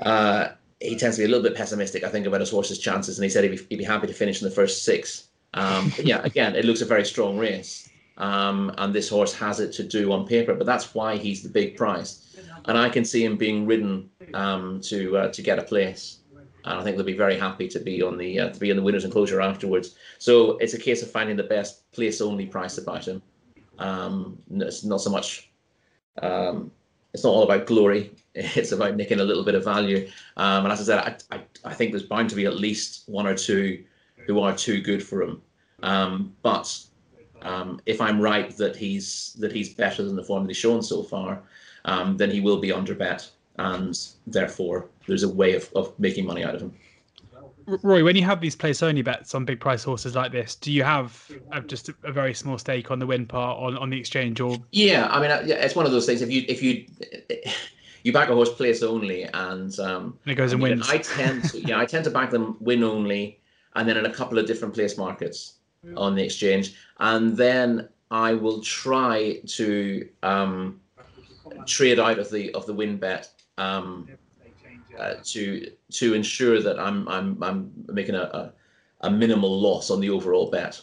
uh, he tends to be a little bit pessimistic, I think, about his horse's chances, and he said he'd be, he'd be happy to finish in the first six. Um, yeah, again, it looks a very strong race, um, and this horse has it to do on paper, but that's why he's the big price, and I can see him being ridden um, to uh, to get a place and I think they'll be very happy to be on the uh, to be in the winners' enclosure afterwards. So it's a case of finding the best place only price about him. Um, it's not so much. Um, it's not all about glory. It's about nicking a little bit of value. Um, and as I said, I, I, I, think there's bound to be at least one or two who are too good for him. Um, but um, if I'm right that he's that he's better than the form that he's shown so far, um, then he will be under bet and therefore there's a way of, of making money out of him. Roy, when you have these place only bets on big price horses like this, do you have uh, just a, a, very small stake on the win part on, on the exchange or? Yeah, I mean, uh, it's one of those things. If you if you you back a horse place only and um, and it goes and mean, wins. I tend to yeah, I tend to back them win only, and then in a couple of different place markets on the exchange, and then I will try to um, trade out of the of the win bet um, uh, to to ensure that I'm I'm I'm making a, a, a minimal loss on the overall bet,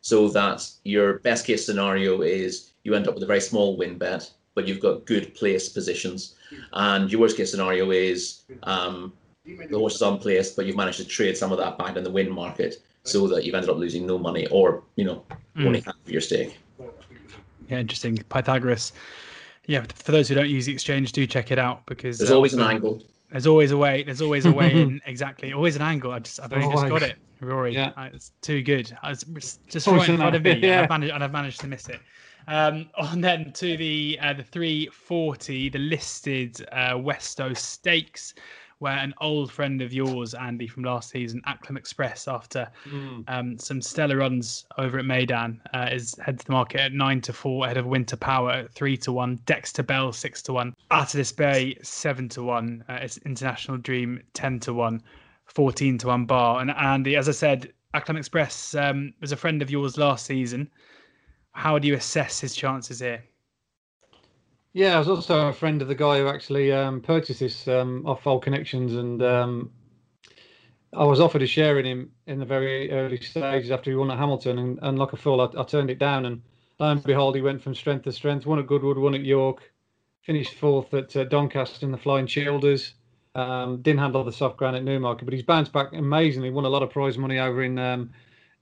so that your best case scenario is you end up with a very small win bet, but you've got good place positions, and your worst case scenario is um, the horse is on place, but you've managed to trade some of that back in the win market, so that you've ended up losing no money or you know mm. only half of your stake. Yeah, interesting. Pythagoras Yeah, for those who don't use the exchange, do check it out because there's uh, always an angle. There's always a way. There's always a way in. Exactly, always an angle. I just, I've only just got it, Rory. Yeah. It's too good. I was just right in front of me, yeah. and, I've managed, and I've managed to miss it. Um, on then to the uh, the 340, the listed uh, Westow Stakes where an old friend of yours, Andy, from last season, Acklam Express, after mm. um, some stellar runs over at Meydan, uh, is head to the market at nine to four, ahead of Winter Power at three to one, Dexter Bell six to one, Artemis Bay seven to one, uh, it's International Dream ten to one, 14 to one bar. And Andy, as I said, Acklam Express um, was a friend of yours last season. How do you assess his chances here? Yeah, I was also a friend of the guy who actually um, purchased this um, off Old Connections, and um, I was offered a share in him in the very early stages after he won at Hamilton, and, and like a fool, I, I, turned it down. And lo and behold, he went from strength to strength. Won at Goodwood, won at York, finished fourth at uh, Doncaster in the Flying Childers. Um, didn't handle the soft ground at Newmarket, but he's bounced back amazingly. Won a lot of prize money over in um,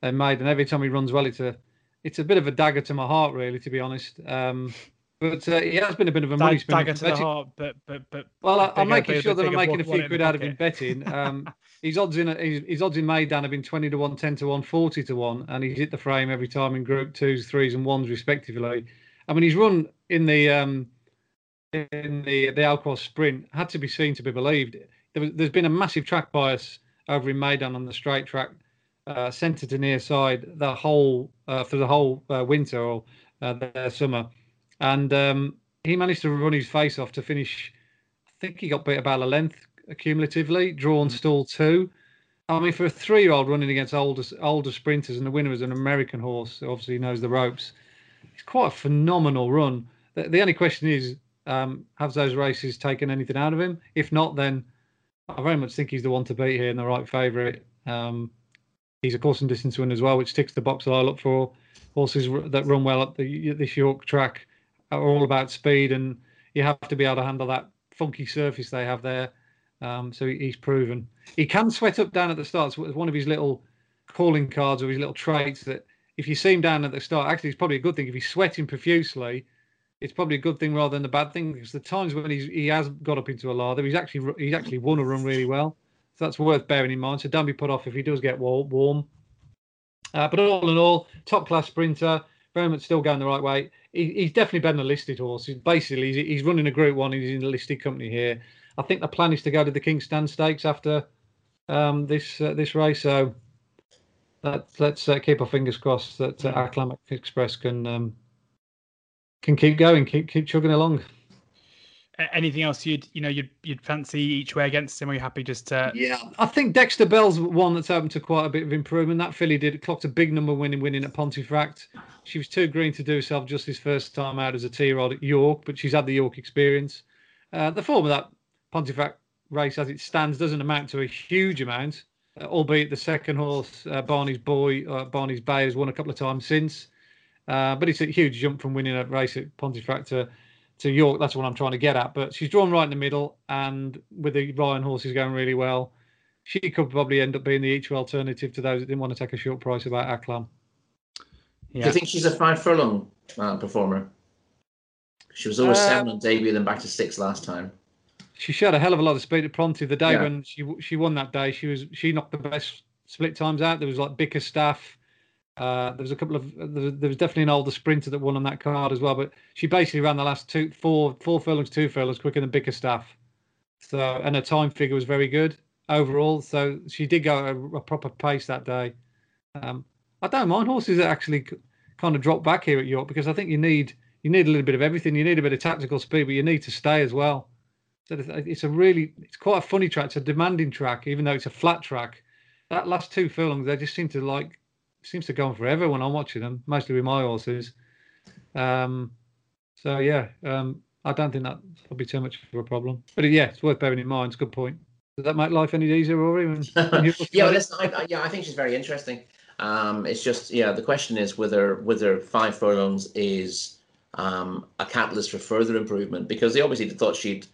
in Maid, and every time he runs well, it's a it's a bit of a dagger to my heart, really, to be honest. Um, but uh, he has been a bit of a money spinner. Dagger to the heart, but but but. Well, I, am making sure that I'm making a few quid out of him betting. Um, his odds in his, his odds in Meydan have been 20 to 1, 10 to 1, 40 to 1, and he's hit the frame every time in Group Twos, Threes, and Ones respectively. I mean, he's run in the um, in the the Al Quoz Sprint had to be seen to be believed. There was, there's been a massive track bias over in Meydan on the straight track, uh, centre to near side, the whole uh, for the whole uh, winter or uh, the summer and um, he managed to run his face off to finish. I think he got beat about a length cumulatively, drawn mm. stall two. I mean, for a three-year-old running against older older sprinters, and the winner was an American horse, so obviously he knows the ropes. It's quite a phenomenal run. The, the only question is, um, have those races taken anything out of him? If not, then I very much think he's the one to beat here and the right favourite. Um, he's a course and distance winner as well, which ticks the box that I look for. Horses that run well at the this York track are all about speed, and you have to be able to handle that funky surface they have there. Um, so he's proven he can sweat up down at the start. So it's one of his little calling cards or his little traits that if you see him down at the start, actually, it's probably a good thing. If he's sweating profusely, it's probably a good thing rather than a bad thing because the times when he's, he has got up into a lather, he's actually he's actually won a run really well. So that's worth bearing in mind. So don't be put off if he does get warm. Uh, but all in all, top class sprinter, very much still going the right way he, he's definitely been a listed horse. He's basically, he's, he's running a Group One. He's in a listed company here. I think the plan is to go to the King's Stand Stakes after um, this uh, this race. So that, let's uh, keep our fingers crossed that uh, Acklam Express can um, can keep going, keep keep chugging along anything else you'd you know you'd you'd fancy each way against him? Are you happy just to? Yeah, I think Dexter Bell's one that's open to quite a bit of improvement. That filly did clocked a big number winning winning at Pontefract. She was too green to do herself just justice first time out as a T-rod at York, but she's had the York experience. Uh, the form of that Pontefract race as it stands doesn't amount to a huge amount, uh, albeit the second horse, uh, Barney's Boy, uh, Barney's Bay, has won a couple of times since. Uh, but it's a huge jump from winning a race at Pontefract to to York. That's what I'm trying to get at. But she's drawn right in the middle, and with the Ryan horses going really well, she could probably end up being the each alternative to those that didn't want to take a short price about Acklam. Yeah. Do you think she's a five furlong uh, performer? She was always uh, seven on debut, then back to six last time. She showed a hell of a lot of speed at Pronti the day yeah. when she she won that day. She was she knocked the best split times out. There was like Bickerstaff, uh, there was a couple of there was definitely an older sprinter that won on that card as well, but she basically ran the last two four four furlongs, two furlongs quicker than Bickerstaff. So and her time figure was very good overall. So she did go a, a proper pace that day. Um, I don't mind horses that actually kind of drop back here at York because I think you need you need a little bit of everything. You need a bit of tactical speed, but you need to stay as well. So it's a really it's quite a funny track. It's a demanding track, even though it's a flat track. That last two furlongs, they just seem to like seems to go on forever when I'm watching them, mostly with my horses. Um, so yeah, um, I don't think that will be too much of a problem. But yeah, it's worth bearing in mind. It's a good point. Does that make life any easier, Rory? yeah, well, listen, I, I, yeah, I think she's very interesting. Um, it's just yeah, the question is whether whether five furlongs is um, a catalyst for further improvement because they obviously thought she'd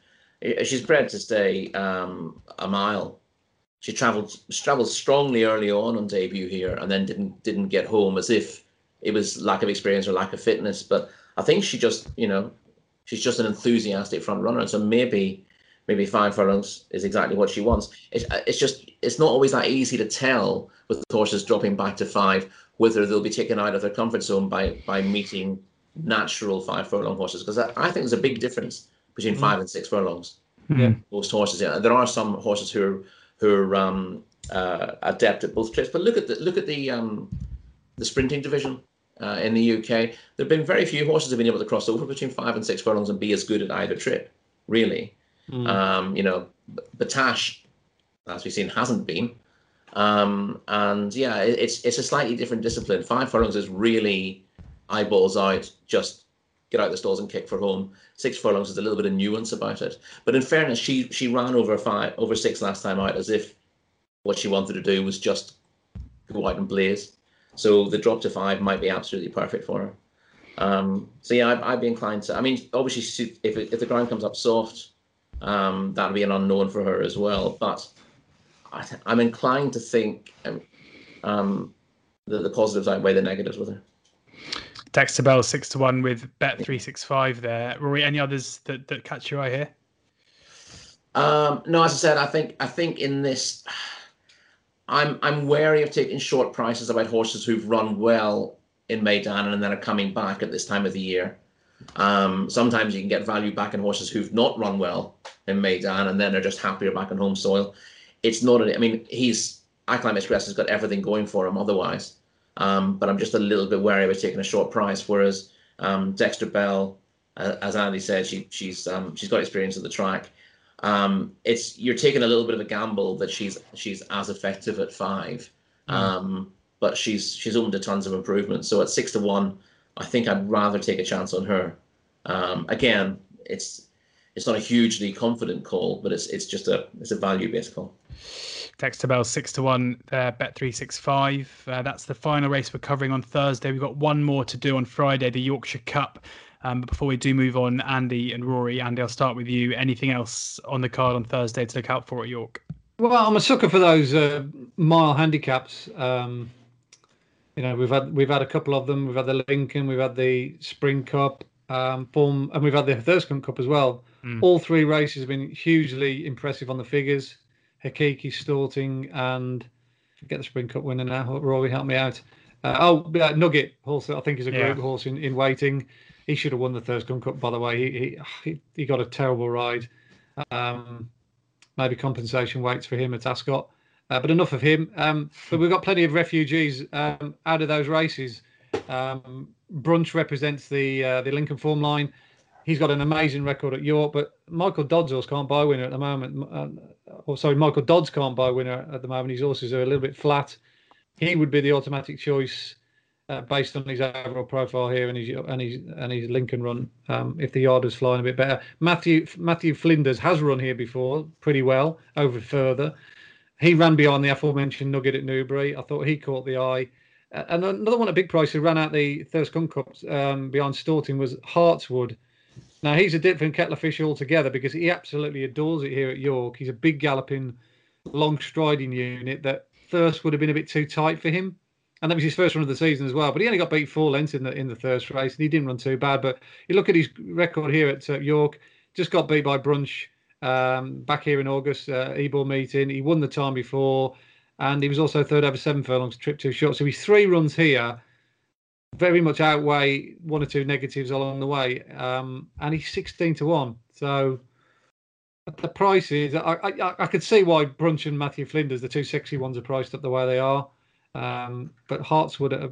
she's bred to stay um, a mile she travelled travelled strongly early on on debut here, and then didn't didn't get home as if it was lack of experience or lack of fitness. But I think she just you know she's just an enthusiastic front runner, and so maybe maybe five furlongs is exactly what she wants. It's it's just it's not always that easy to tell with horses dropping back to five whether they'll be taken out of their comfort zone by by meeting natural five furlong horses because I, I, think there's a big difference between mm. five and six furlongs. Yeah, most horses. Yeah, there are some horses who are who are um, uh, adept at both trips, but look at the look at the um, the sprinting division. Uh, in the UK, there have been very few horses have been able to cross over between five and six furlongs and be as good at either trip, really. Mm. Um, you know, Battaash, as we've seen, hasn't been. Um, and yeah, it, it's it's a slightly different discipline. Five furlongs is really eyeballs out, just get out the stalls and kick for home. Six furlongs is a little bit of nuance about it. But in fairness, she she ran over five over six last time out as if what she wanted to do was just go out and blaze. So the drop to five might be absolutely perfect for her. Um, so yeah, I, would be inclined to. I mean, obviously, if it, if the ground comes up soft, um, that'll be an unknown for her as well. But I am inclined to think um, um, that the positives outweigh the negatives with her. Dexter Bell six to one with Bet three six five there. Rory, any others that, that catch your eye here? Um, no, as I said, I think I think in this, I'm I'm wary of taking short prices about horses who've run well in Meydan and then are coming back at this time of the year. Um, sometimes you can get value back in horses who've not run well in Meydan and then they're just happier back on home soil. It's not. I mean, he's Acklam Express has got everything going for him otherwise. Um, but I'm just a little bit wary about taking a short price. Whereas um, Dexter Bell, uh, as Andy said, she she's um, she's got experience at the track. Um, it's you're taking a little bit of a gamble that she's she's as effective at five, mm. but she's she's open to tons of improvement. So at six to one, I think I'd rather take a chance on her. Um, again, it's it's not a hugely confident call, but it's it's just a it's a value based call. Dexter Bell six to one uh, bet three six five. Uh, that's the final race we're covering on Thursday. We've got one more to do on Friday, the Yorkshire Cup. Um, but before we do move on, Andy and Rory, Andy, I'll start with you. Anything else on the card on Thursday to look out for at York? Well, I'm a sucker for those uh, mile handicaps. Um, you know, we've had we've had a couple of them. We've had the Lincoln, we've had the Spring Cup, um, form, and we've had the Thirsk Cup as well. Mm. All three races have been hugely impressive on the figures. Haqeeqy, Storting, and get the Spring Cup winner now. Rory, help me out. Uh, oh, uh, Nugget horse. I think is a great yeah. horse in, in waiting. He should have won the Thirsk Cup, by the way. He he he got a terrible ride. Um, maybe compensation waits for him at Ascot. Uh, but enough of him. Um, but we've got plenty of refugees um, out of those races. Um, Brunch represents the uh, the Lincoln form line he's got an amazing record at York, but Michael Dods can't buy winner at the moment. Uh, or sorry, Michael Dods can't buy winner at the moment. His horses are a little bit flat. He would be the automatic choice uh, based on his overall profile here and his and his and his Lincoln run. Um, if the yard was flying a bit better, Matthew Matthew Flinders has run here before pretty well over further. He ran behind the aforementioned Nugget at Newbury. I thought he caught the eye. And another one at big price who ran out the Thirsk Cup um, behind Storting was Hartswood now he's a different kettle of fish altogether because he absolutely adores it here at York. He's a big galloping, long striding unit that Thirsk would have been a bit too tight for him. And that was his first run of the season as well. But he only got beat four lengths in the in the Thirsk race, and he didn't run too bad. But you look at his record here at uh, York, just got beat by Brunch um, back here in August, uh, Ebor meeting. He won the time before, and he was also third over seven furlongs, trip too short. So he's three runs here very much outweigh one or two negatives along the way. Um, and he's 16 to 1. So the prices, I, I, I could see why Brunch and Matthew Flinders, the two sexy ones, are priced up the way they are. Um, but Hartswood, uh,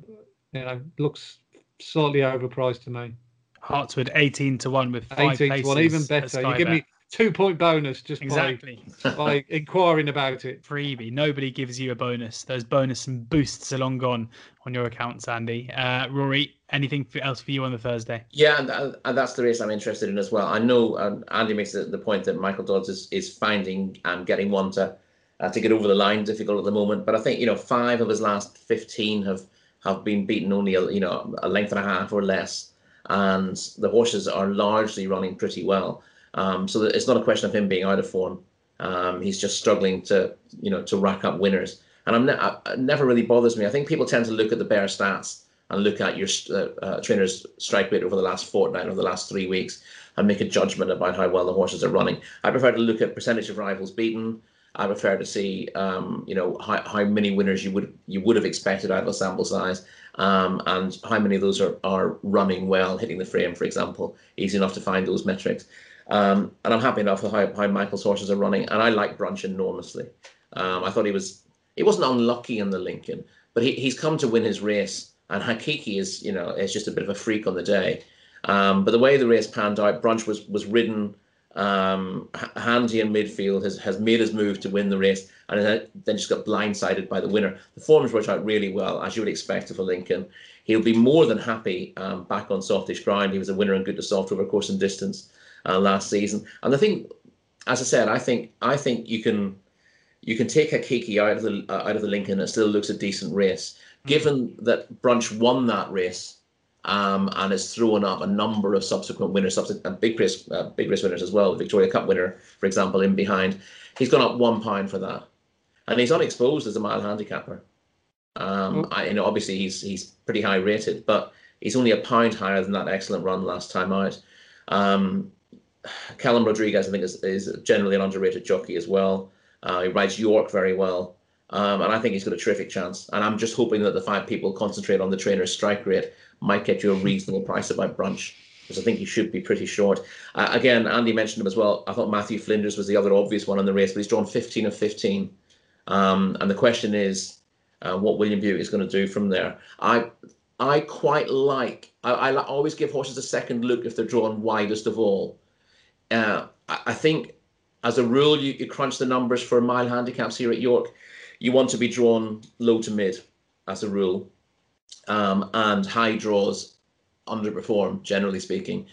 you know, looks slightly overpriced to me. Hartswood 18 to 1 with five 18 to 1, even better. You give me two point bonus just exactly by, by inquiring about it. Freebie. Nobody gives you a bonus. Those bonus and boosts are long gone on your account, Sandy. Uh, Rory, anything else for you on the Thursday? Yeah, and, and that's the race I'm interested in as well. I know um, Andy makes the, the, point that Michael Dods is, is finding and um, getting one to uh, to get over the line difficult at the moment. But I think you know five of his last fifteen have have been beaten only a, you know a length and a half or less, and the horses are largely running pretty well. Um, so it's not a question of him being out of form. Um, he's just struggling to, you know, to rack up winners. And I'm ne- it never really bothers me. I think people tend to look at the bare stats and look at your uh, uh, trainer's strike rate over the last fortnight or the last three weeks and make a judgment about how well the horses are running. I prefer to look at percentage of rivals beaten. I prefer to see, um, you know, how, how many winners you would you would have expected out of a sample size, um, and how many of those are, are running well, hitting the frame, for example. Easy enough to find those metrics. Um, and I'm happy enough with how, how Michael's horses are running, and I like Brunch enormously. Um, I thought he was he wasn't unlucky in the Lincoln, but he, he's come to win his race, and Haqeeqy is you know is just a bit of a freak on the day. Um, but the way the race panned out, Brunch was was ridden um, handy in midfield, has has made his move to win the race, and then just got blindsided by the winner. The form forms worked out really well, as you would expect of a Lincoln. He'll be more than happy um, back on softish ground. He was a winner in good to soft over course and distance uh, last season, and I think, as I said, I think I think you can you can take Haqeeqy out of the uh, out of the Lincoln it still looks a decent race. Mm-hmm. Given that Brunch won that race um, and has thrown up a number of subsequent winners, subsequent big race uh, big race winners as well. The Victoria Cup winner, for example, in behind. He's gone up one pound for that, and he's unexposed as a mile handicapper. Um, I, you know, obviously he's he's pretty high rated, but he's only a pound higher than that excellent run last time out. Um, Callum Rodriguez, I think, is, is generally an underrated jockey as well. Uh, he rides York very well. Um, and I think he's got a terrific chance. And I'm just hoping that the five people concentrate on the trainer's strike rate might get you a reasonable price about Brunch, because I think he should be pretty short. Uh, again, Andy mentioned him as well. I thought Matthew Flinders was the other obvious one in the race, but he's drawn 15 of 15. Um, and the question is uh, what William Buick is going to do from there. I I quite like, I, I always give horses a second look if they're drawn widest of all. Uh, I, think as a rule, you, you crunch the numbers for mile handicaps here at York. You want to be drawn low to mid as a rule, um, and high draws underperform, generally speaking.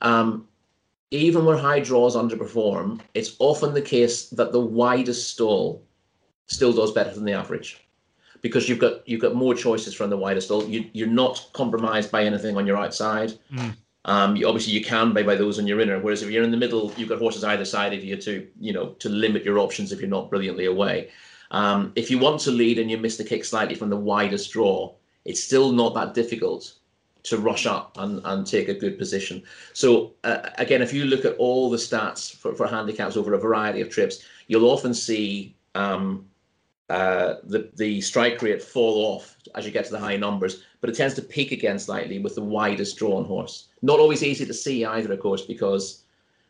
Um, even when high draws underperform, it's often the case that the widest stall still does better than the average because you've got you've got more choices from the widest stall. You, you're not compromised by anything on your outside. Mm. Um, you, obviously, you can buy by those on your inner. Whereas if you're in the middle, you've got horses either side of you to, you know, to limit your options if you're not brilliantly away. Um, if you want to lead and you miss the kick slightly from the widest draw, it's still not that difficult to rush up and, and take a good position. So uh, again, if you look at all the stats for, for handicaps over a variety of trips, you'll often see um, uh, the the strike rate fall off as you get to the high numbers, but it tends to peak again slightly with the widest drawn horse. Not always easy to see either, of course, because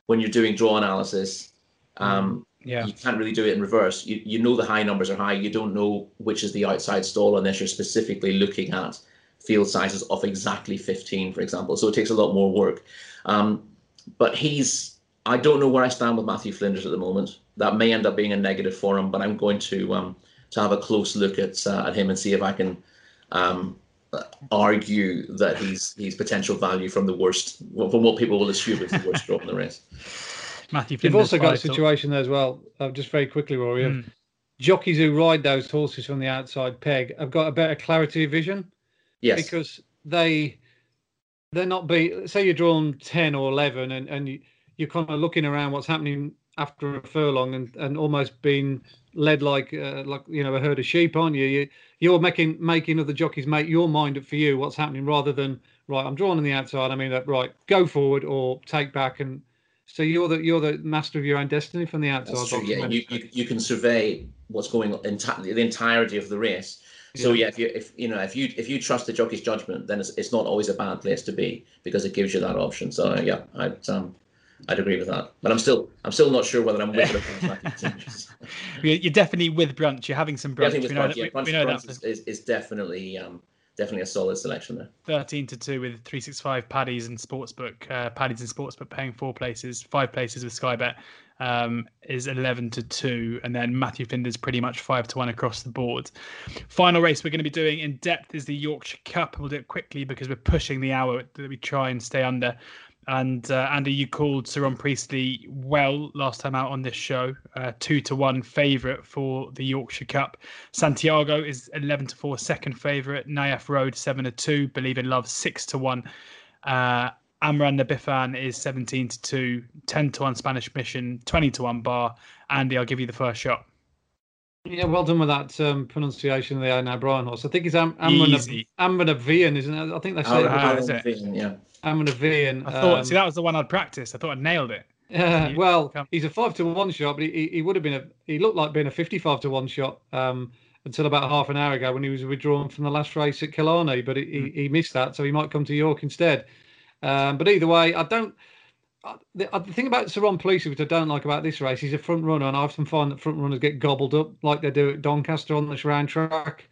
when you're doing draw analysis, um, yeah. you can't really do it in reverse. You you know the high numbers are high. You don't know which is the outside stall unless you're specifically looking at field sizes of exactly 15, for example. So it takes a lot more work. Um, but he's I don't know where I stand with Matthew Flinders at the moment. That may end up being a negative for him, but I'm going to um, to have a close look at uh, at him and see if I can um, argue that he's he's potential value from the worst from what people will assume is the worst drop in the race. Matthew, you've also got a situation there as well. Uh, just very quickly, Rory. Mm. Jockeys who ride those horses from the outside peg have got a better clarity of vision. Yes, because they they're not be say you're drawn ten or eleven and and you, you're kind of looking around what's happening after a furlong and, and almost being led like uh, like you know a herd of sheep, aren't you? you? You're making making other jockeys make your mind up for you what's happening rather than right. I'm drawn on the outside. I mean that right. Go forward or take back and. So you're the you're the master of your own destiny from the outside. That's true, yeah, you, you, you can survey what's going on the entirety of the race. So yeah. yeah, if you if you know if you if you trust the jockey's judgment, then it's, it's not always a bad place to be because it gives you that option. So yeah, I'd um I'd agree with that. But I'm still I'm still not sure whether I'm with Brunch. You're definitely with Brunch. You're having some Brunch. Definitely with Brunch. Yeah, Brunch, we, know Brunch that. Is, is, definitely um, definitely a solid selection there. 13 to 2 with 365 paddies and sportsbook. Uh, paddies and sportsbook paying four places, five places with Sky Bet um, is 11 to 2. And then Matthew Flinders pretty much 5 to 1 across the board. Final race we're going to be doing in depth is the Yorkshire Cup. We'll do it quickly because we're pushing the hour that we try and stay under. And uh, Andy, you called Sir Ron Priestley well last time out on this show. Uh, two to one favourite for the Yorkshire Cup. Santiago is eleven to four second favourite. Nayef Road seven to two. Believe in Love six to one. Uh, Amran Nabifan is 17 to 2, 10 to 1 Spanish Mission, 20 to 1 bar. Andy, I'll give you the first shot. Yeah, well done with that um, pronunciation of the Aidan O'Brien horse. I think it's Am- Ammanavavian, isn't it? I think they say oh, it. Was it? Yeah. Ammanavavian. I thought, um, see, that was the one I'd practiced. I thought I nailed it. Yeah, well, he's a five to one shot, but he, he would have been a he looked like being a fifty-five to one shot um, until about half an hour ago when he was withdrawn from the last race at Killarney, but he, mm. he missed that, so he might come to York instead. Um, but either way, I don't. I, The, the, thing about Sir Ron Priestley, which I don't like about this race, he's a front runner, and I often find that front runners get gobbled up like they do at Doncaster on this round track.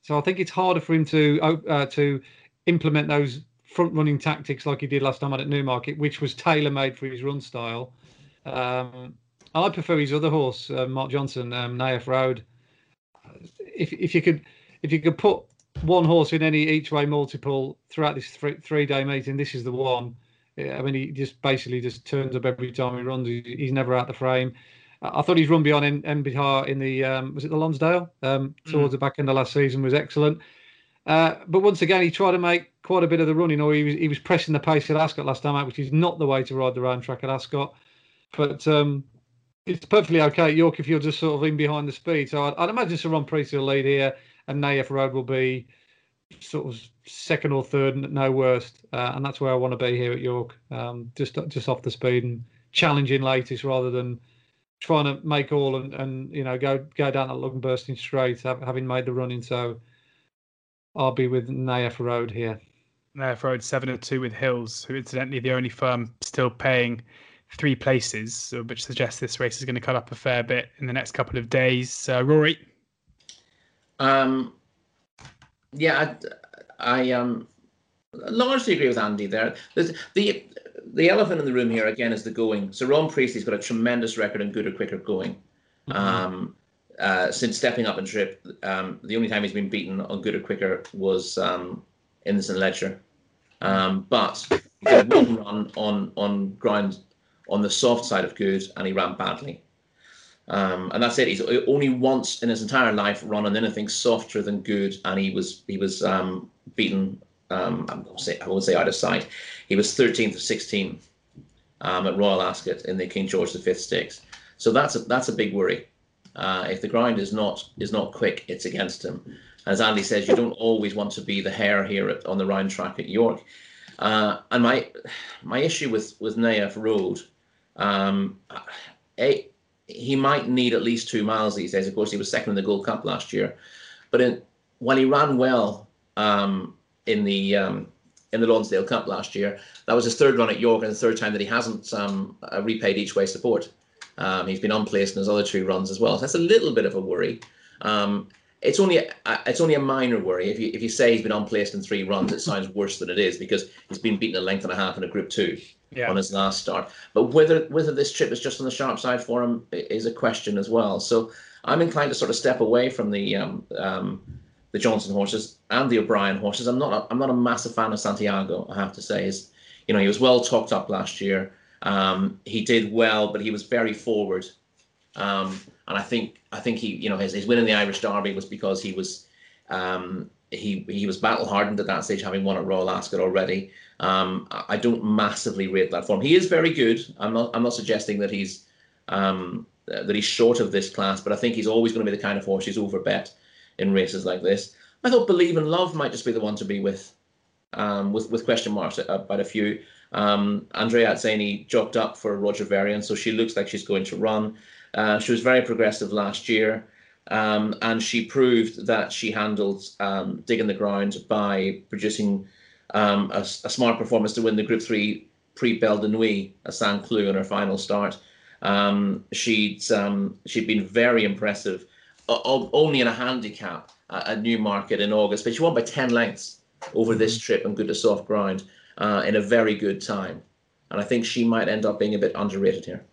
So I think it's harder for him to uh, to implement those front running tactics like he did last time out at Newmarket, which was tailor made for his run style. Um, I prefer his other horse, uh, Mark Johnston, um, Nayef Road. If if you could if you could put one horse in any each way multiple throughout this three, three day meeting, this is the one. I mean, he just basically just turns up every time he runs. He's never out the frame. I thought his run beyond Enbihaar in the um, was it the Lonsdale um, towards mm. the back end of last season was excellent. Uh, but once again, he tried to make quite a bit of the running, or he was he was pressing the pace at Ascot last time out, which is not the way to ride the round track at Ascot. But um, it's perfectly okay at York if you're just sort of in behind the speed. So I'd, I'd imagine Sir Ron Priestley will lead here, and Nayef Road will be sort of second or third, no worst, uh, and that's where I want to be here at York, um, just just off the speed and challenging latest rather than trying to make all and, and you know go go down that looking bursting straight, having made the running. So I'll be with Nayef Road here. Nayef Road seven and two with Hills, who incidentally the only firm still paying three places, which suggests this race is going to cut up a fair bit in the next couple of days. Uh, Rory. Um, yeah, I, I um largely agree with Andy there. There's, the the elephant in the room here again is the going. So Ron Priestley's got a tremendous record in good or quicker going. Mm-hmm. Um, uh, since stepping up in trip, um, the only time he's been beaten on good or quicker was um, in the St Leger. Um, but he did one run on on ground on the soft side of good, and he ran badly. Um, and that's it. He's only once in his entire life run on anything softer than good, and he was he was um, beaten. Um, I won't say I won't say out of sight. He was 13th of 16 um, at Royal Ascot in the King George V Stakes. So that's a, that's a big worry. Uh, if the ground is not is not quick, it's against him. As Andy says, you don't always want to be the hare here at, on the round track at York. Uh, and my my issue with with Nayef Road, um, he might need at least two miles these days. Of course, he was second in the Gold Cup last year, but in, when he ran well um, in the um, in the Lonsdale Cup last year, that was his third run at York and the third time that he hasn't um, uh, repaid each way support. Um, he's been unplaced in his other two runs as well. So that's a little bit of a worry. Um, it's only a, it's only a minor worry. If you if you say he's been unplaced in three runs, it sounds worse than it is because he's been beaten a length and a half in a Group Two yeah. on his last start. But whether whether this trip is just on the sharp side for him is a question as well. So I'm inclined to sort of step away from the um, um, the Johnston horses and the O'Brien horses. I'm not a, I'm not a massive fan of Santiago. I have to say, is you know he was well talked up last year. Um, he did well, but he was very forward. Um, and I think I think he, you know, his, his win in the Irish Derby was because he was um, he he was battle hardened at that stage, having won at Royal Ascot already. Um, I don't massively rate that form. He is very good. I'm not I'm not suggesting that he's um, that he's short of this class, but I think he's always going to be the kind of horse who's overbet in races like this. I thought Believe in Love might just be the one to be with, um, with with question marks about a few. Um, Andrea Atzeni jocked up for Roger Varian, so she looks like she's going to run. Uh, she was very progressive last year, um, and she proved that she handled um, digging the ground by producing um, a, a, smart performance to win the Group 3 Prix Belle de Nuit at Saint Cloud in her final start. Um, she'd, um, she'd been very impressive, o- only in a handicap at Newmarket in August, but she won by 10 lengths over this mm-hmm. trip and good to soft ground uh, in a very good time. And I think she might end up being a bit underrated here.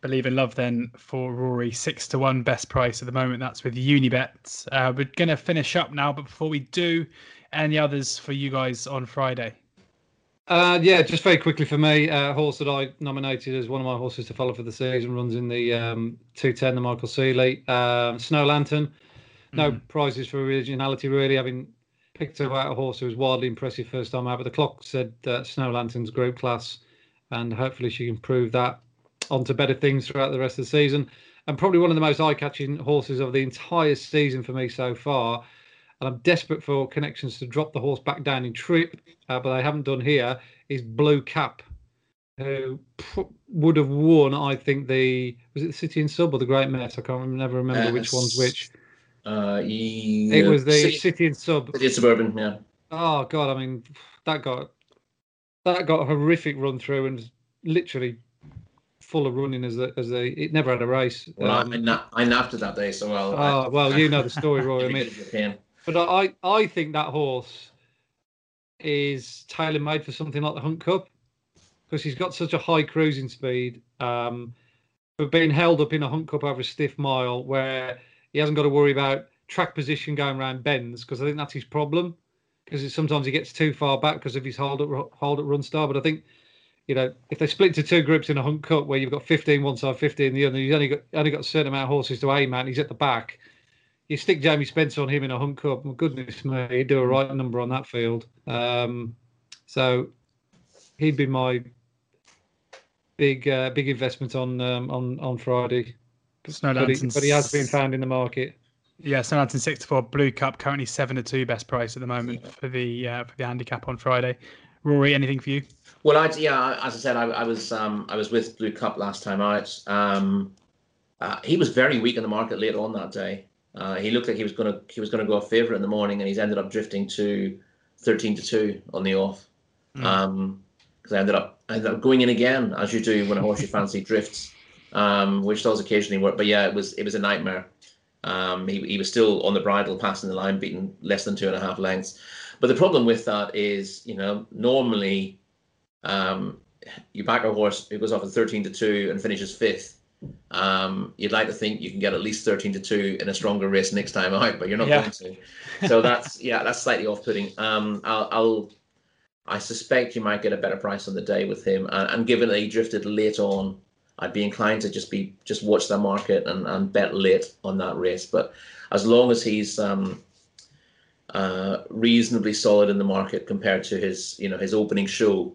Believe in Love then for Rory, six to one best price at the moment. That's with Unibet. Uh, we're going to finish up now, but before we do, any others for you guys on Friday? Uh, yeah, just very quickly for me, uh, horse that I nominated as one of my horses to follow for the season runs in the um, 210, the Michael Seely. Um, Snow Lantern. No mm. prizes for originality, really, having picked out a horse who was wildly impressive first time out, but the clock said uh, Snow Lantern's group class, and hopefully she can prove that onto better things throughout the rest of the season. and probably one of the most eye-catching horses of the entire season for me so far. And I'm desperate for connections to drop the horse back down in trip, uh, but they haven't done here. Is Blue Cap, who would have won, I think the was it the City and Sub or the Great Met? I can't never remember uh, which one's which. Uh, yeah. It was the City, City and Sub. City and Suburban, yeah. Oh god, I mean that got that got a horrific run through and literally full of running as a, as a it never had a race. Well, um, I, na- I napped it that day, so well. Oh I, well, you know the story, Roy. I mean, but I I think that horse is tailor made for something like the Hunt Cup because he's got such a high cruising speed. Um, but being held up in a Hunt Cup over a stiff mile where he hasn't got to worry about track position going around bends because I think that's his problem because sometimes he gets too far back because of his hold up hold run star. But I think you know if they split to two groups in a hunt cup where you've got 15 one side, 15 the other, you've only got only got a certain amount of horses to aim at. He's at the back. You stick Jamie Spencer on him in a hunt cup. My goodness me, he'd do a right number on that field. Um, so he'd be my big uh, big investment on um, on on Friday. But he, but he has been found in the market. Yeah, Snowdownton 64 Blue Cup currently seven to two best price at the moment yeah. for the uh, for the handicap on Friday. Rory, anything for you? Well, I yeah, as I said, I, I was um, I was with Blue Cup last time out. Um, uh, he was very weak in the market later on that day. Uh, he looked like he was gonna he was gonna go a favourite in the morning, and he's ended up drifting to thirteen to two on the off. Mm. Um, because I ended up I ended up going in again, as you do when a horse you fancy drifts, um, which does occasionally work. But yeah, it was it was a nightmare. Um, he, he was still on the bridle, passing the line, beating less than two and a half lengths. But the problem with that is, you know, normally um, you back a horse who goes off at 13 to 2 and finishes fifth. Um, you'd like to think you can get at least 13 to 2 in a stronger race next time out, but you're not yeah. going to. So that's, yeah, that's slightly off putting. Um, I'll, I'll, I suspect you might get a better price on the day with him. And, and given that he drifted late on, I'd be inclined to just be just watch the market and, and bet late on that race. But as long as he's um, uh, reasonably solid in the market compared to his you know his opening show,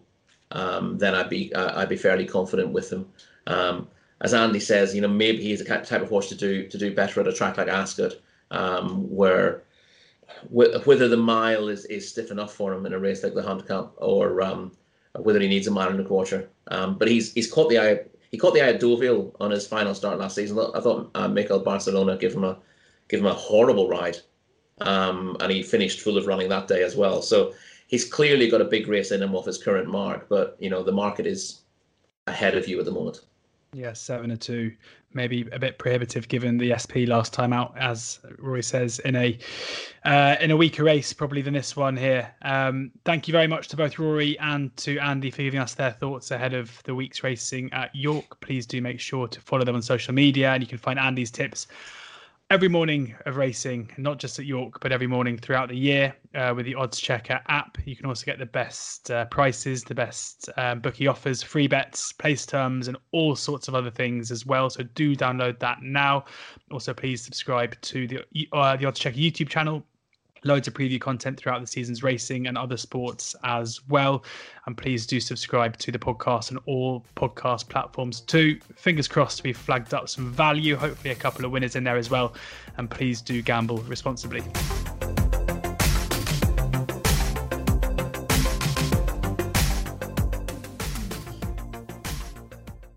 um, then I'd be uh, I'd be fairly confident with him. Um, as Andy says, you know maybe he's the type of horse to do to do better at a track like Ascot, um, where whether the mile is, is stiff enough for him in a race like the Hunt Cup or um, whether he needs a mile and a quarter. Um, but he's he's caught the eye he caught the eye of Deauville on his final start last season. I thought uh, Mickael Barzalona gave him a gave him a horrible ride, um, and he finished full of running that day as well. So he's clearly got a big race in him off his current mark. But you know the market is ahead of you at the moment. Yeah, seven or two, maybe a bit prohibitive given the SP last time out, as Rory says, in a uh, in a weaker race probably than this one here. Um, thank you very much to both Rory and to Andy for giving us their thoughts ahead of the week's racing at York. Please do make sure to follow them on social media, and you can find Andy's tips every morning of racing, not just at York, but every morning throughout the year uh, with the oddschecker app. You can also get the best uh, prices, the best um, bookie offers, free bets, place terms, and all sorts of other things as well. So do download that now. Also, please subscribe to the uh, the oddschecker YouTube channel loads of preview content throughout the season's racing and other sports as well. And please do subscribe to the podcast and all podcast platforms too. Fingers crossed we've flagged up some value, hopefully a couple of winners in there as well. And please do gamble responsibly.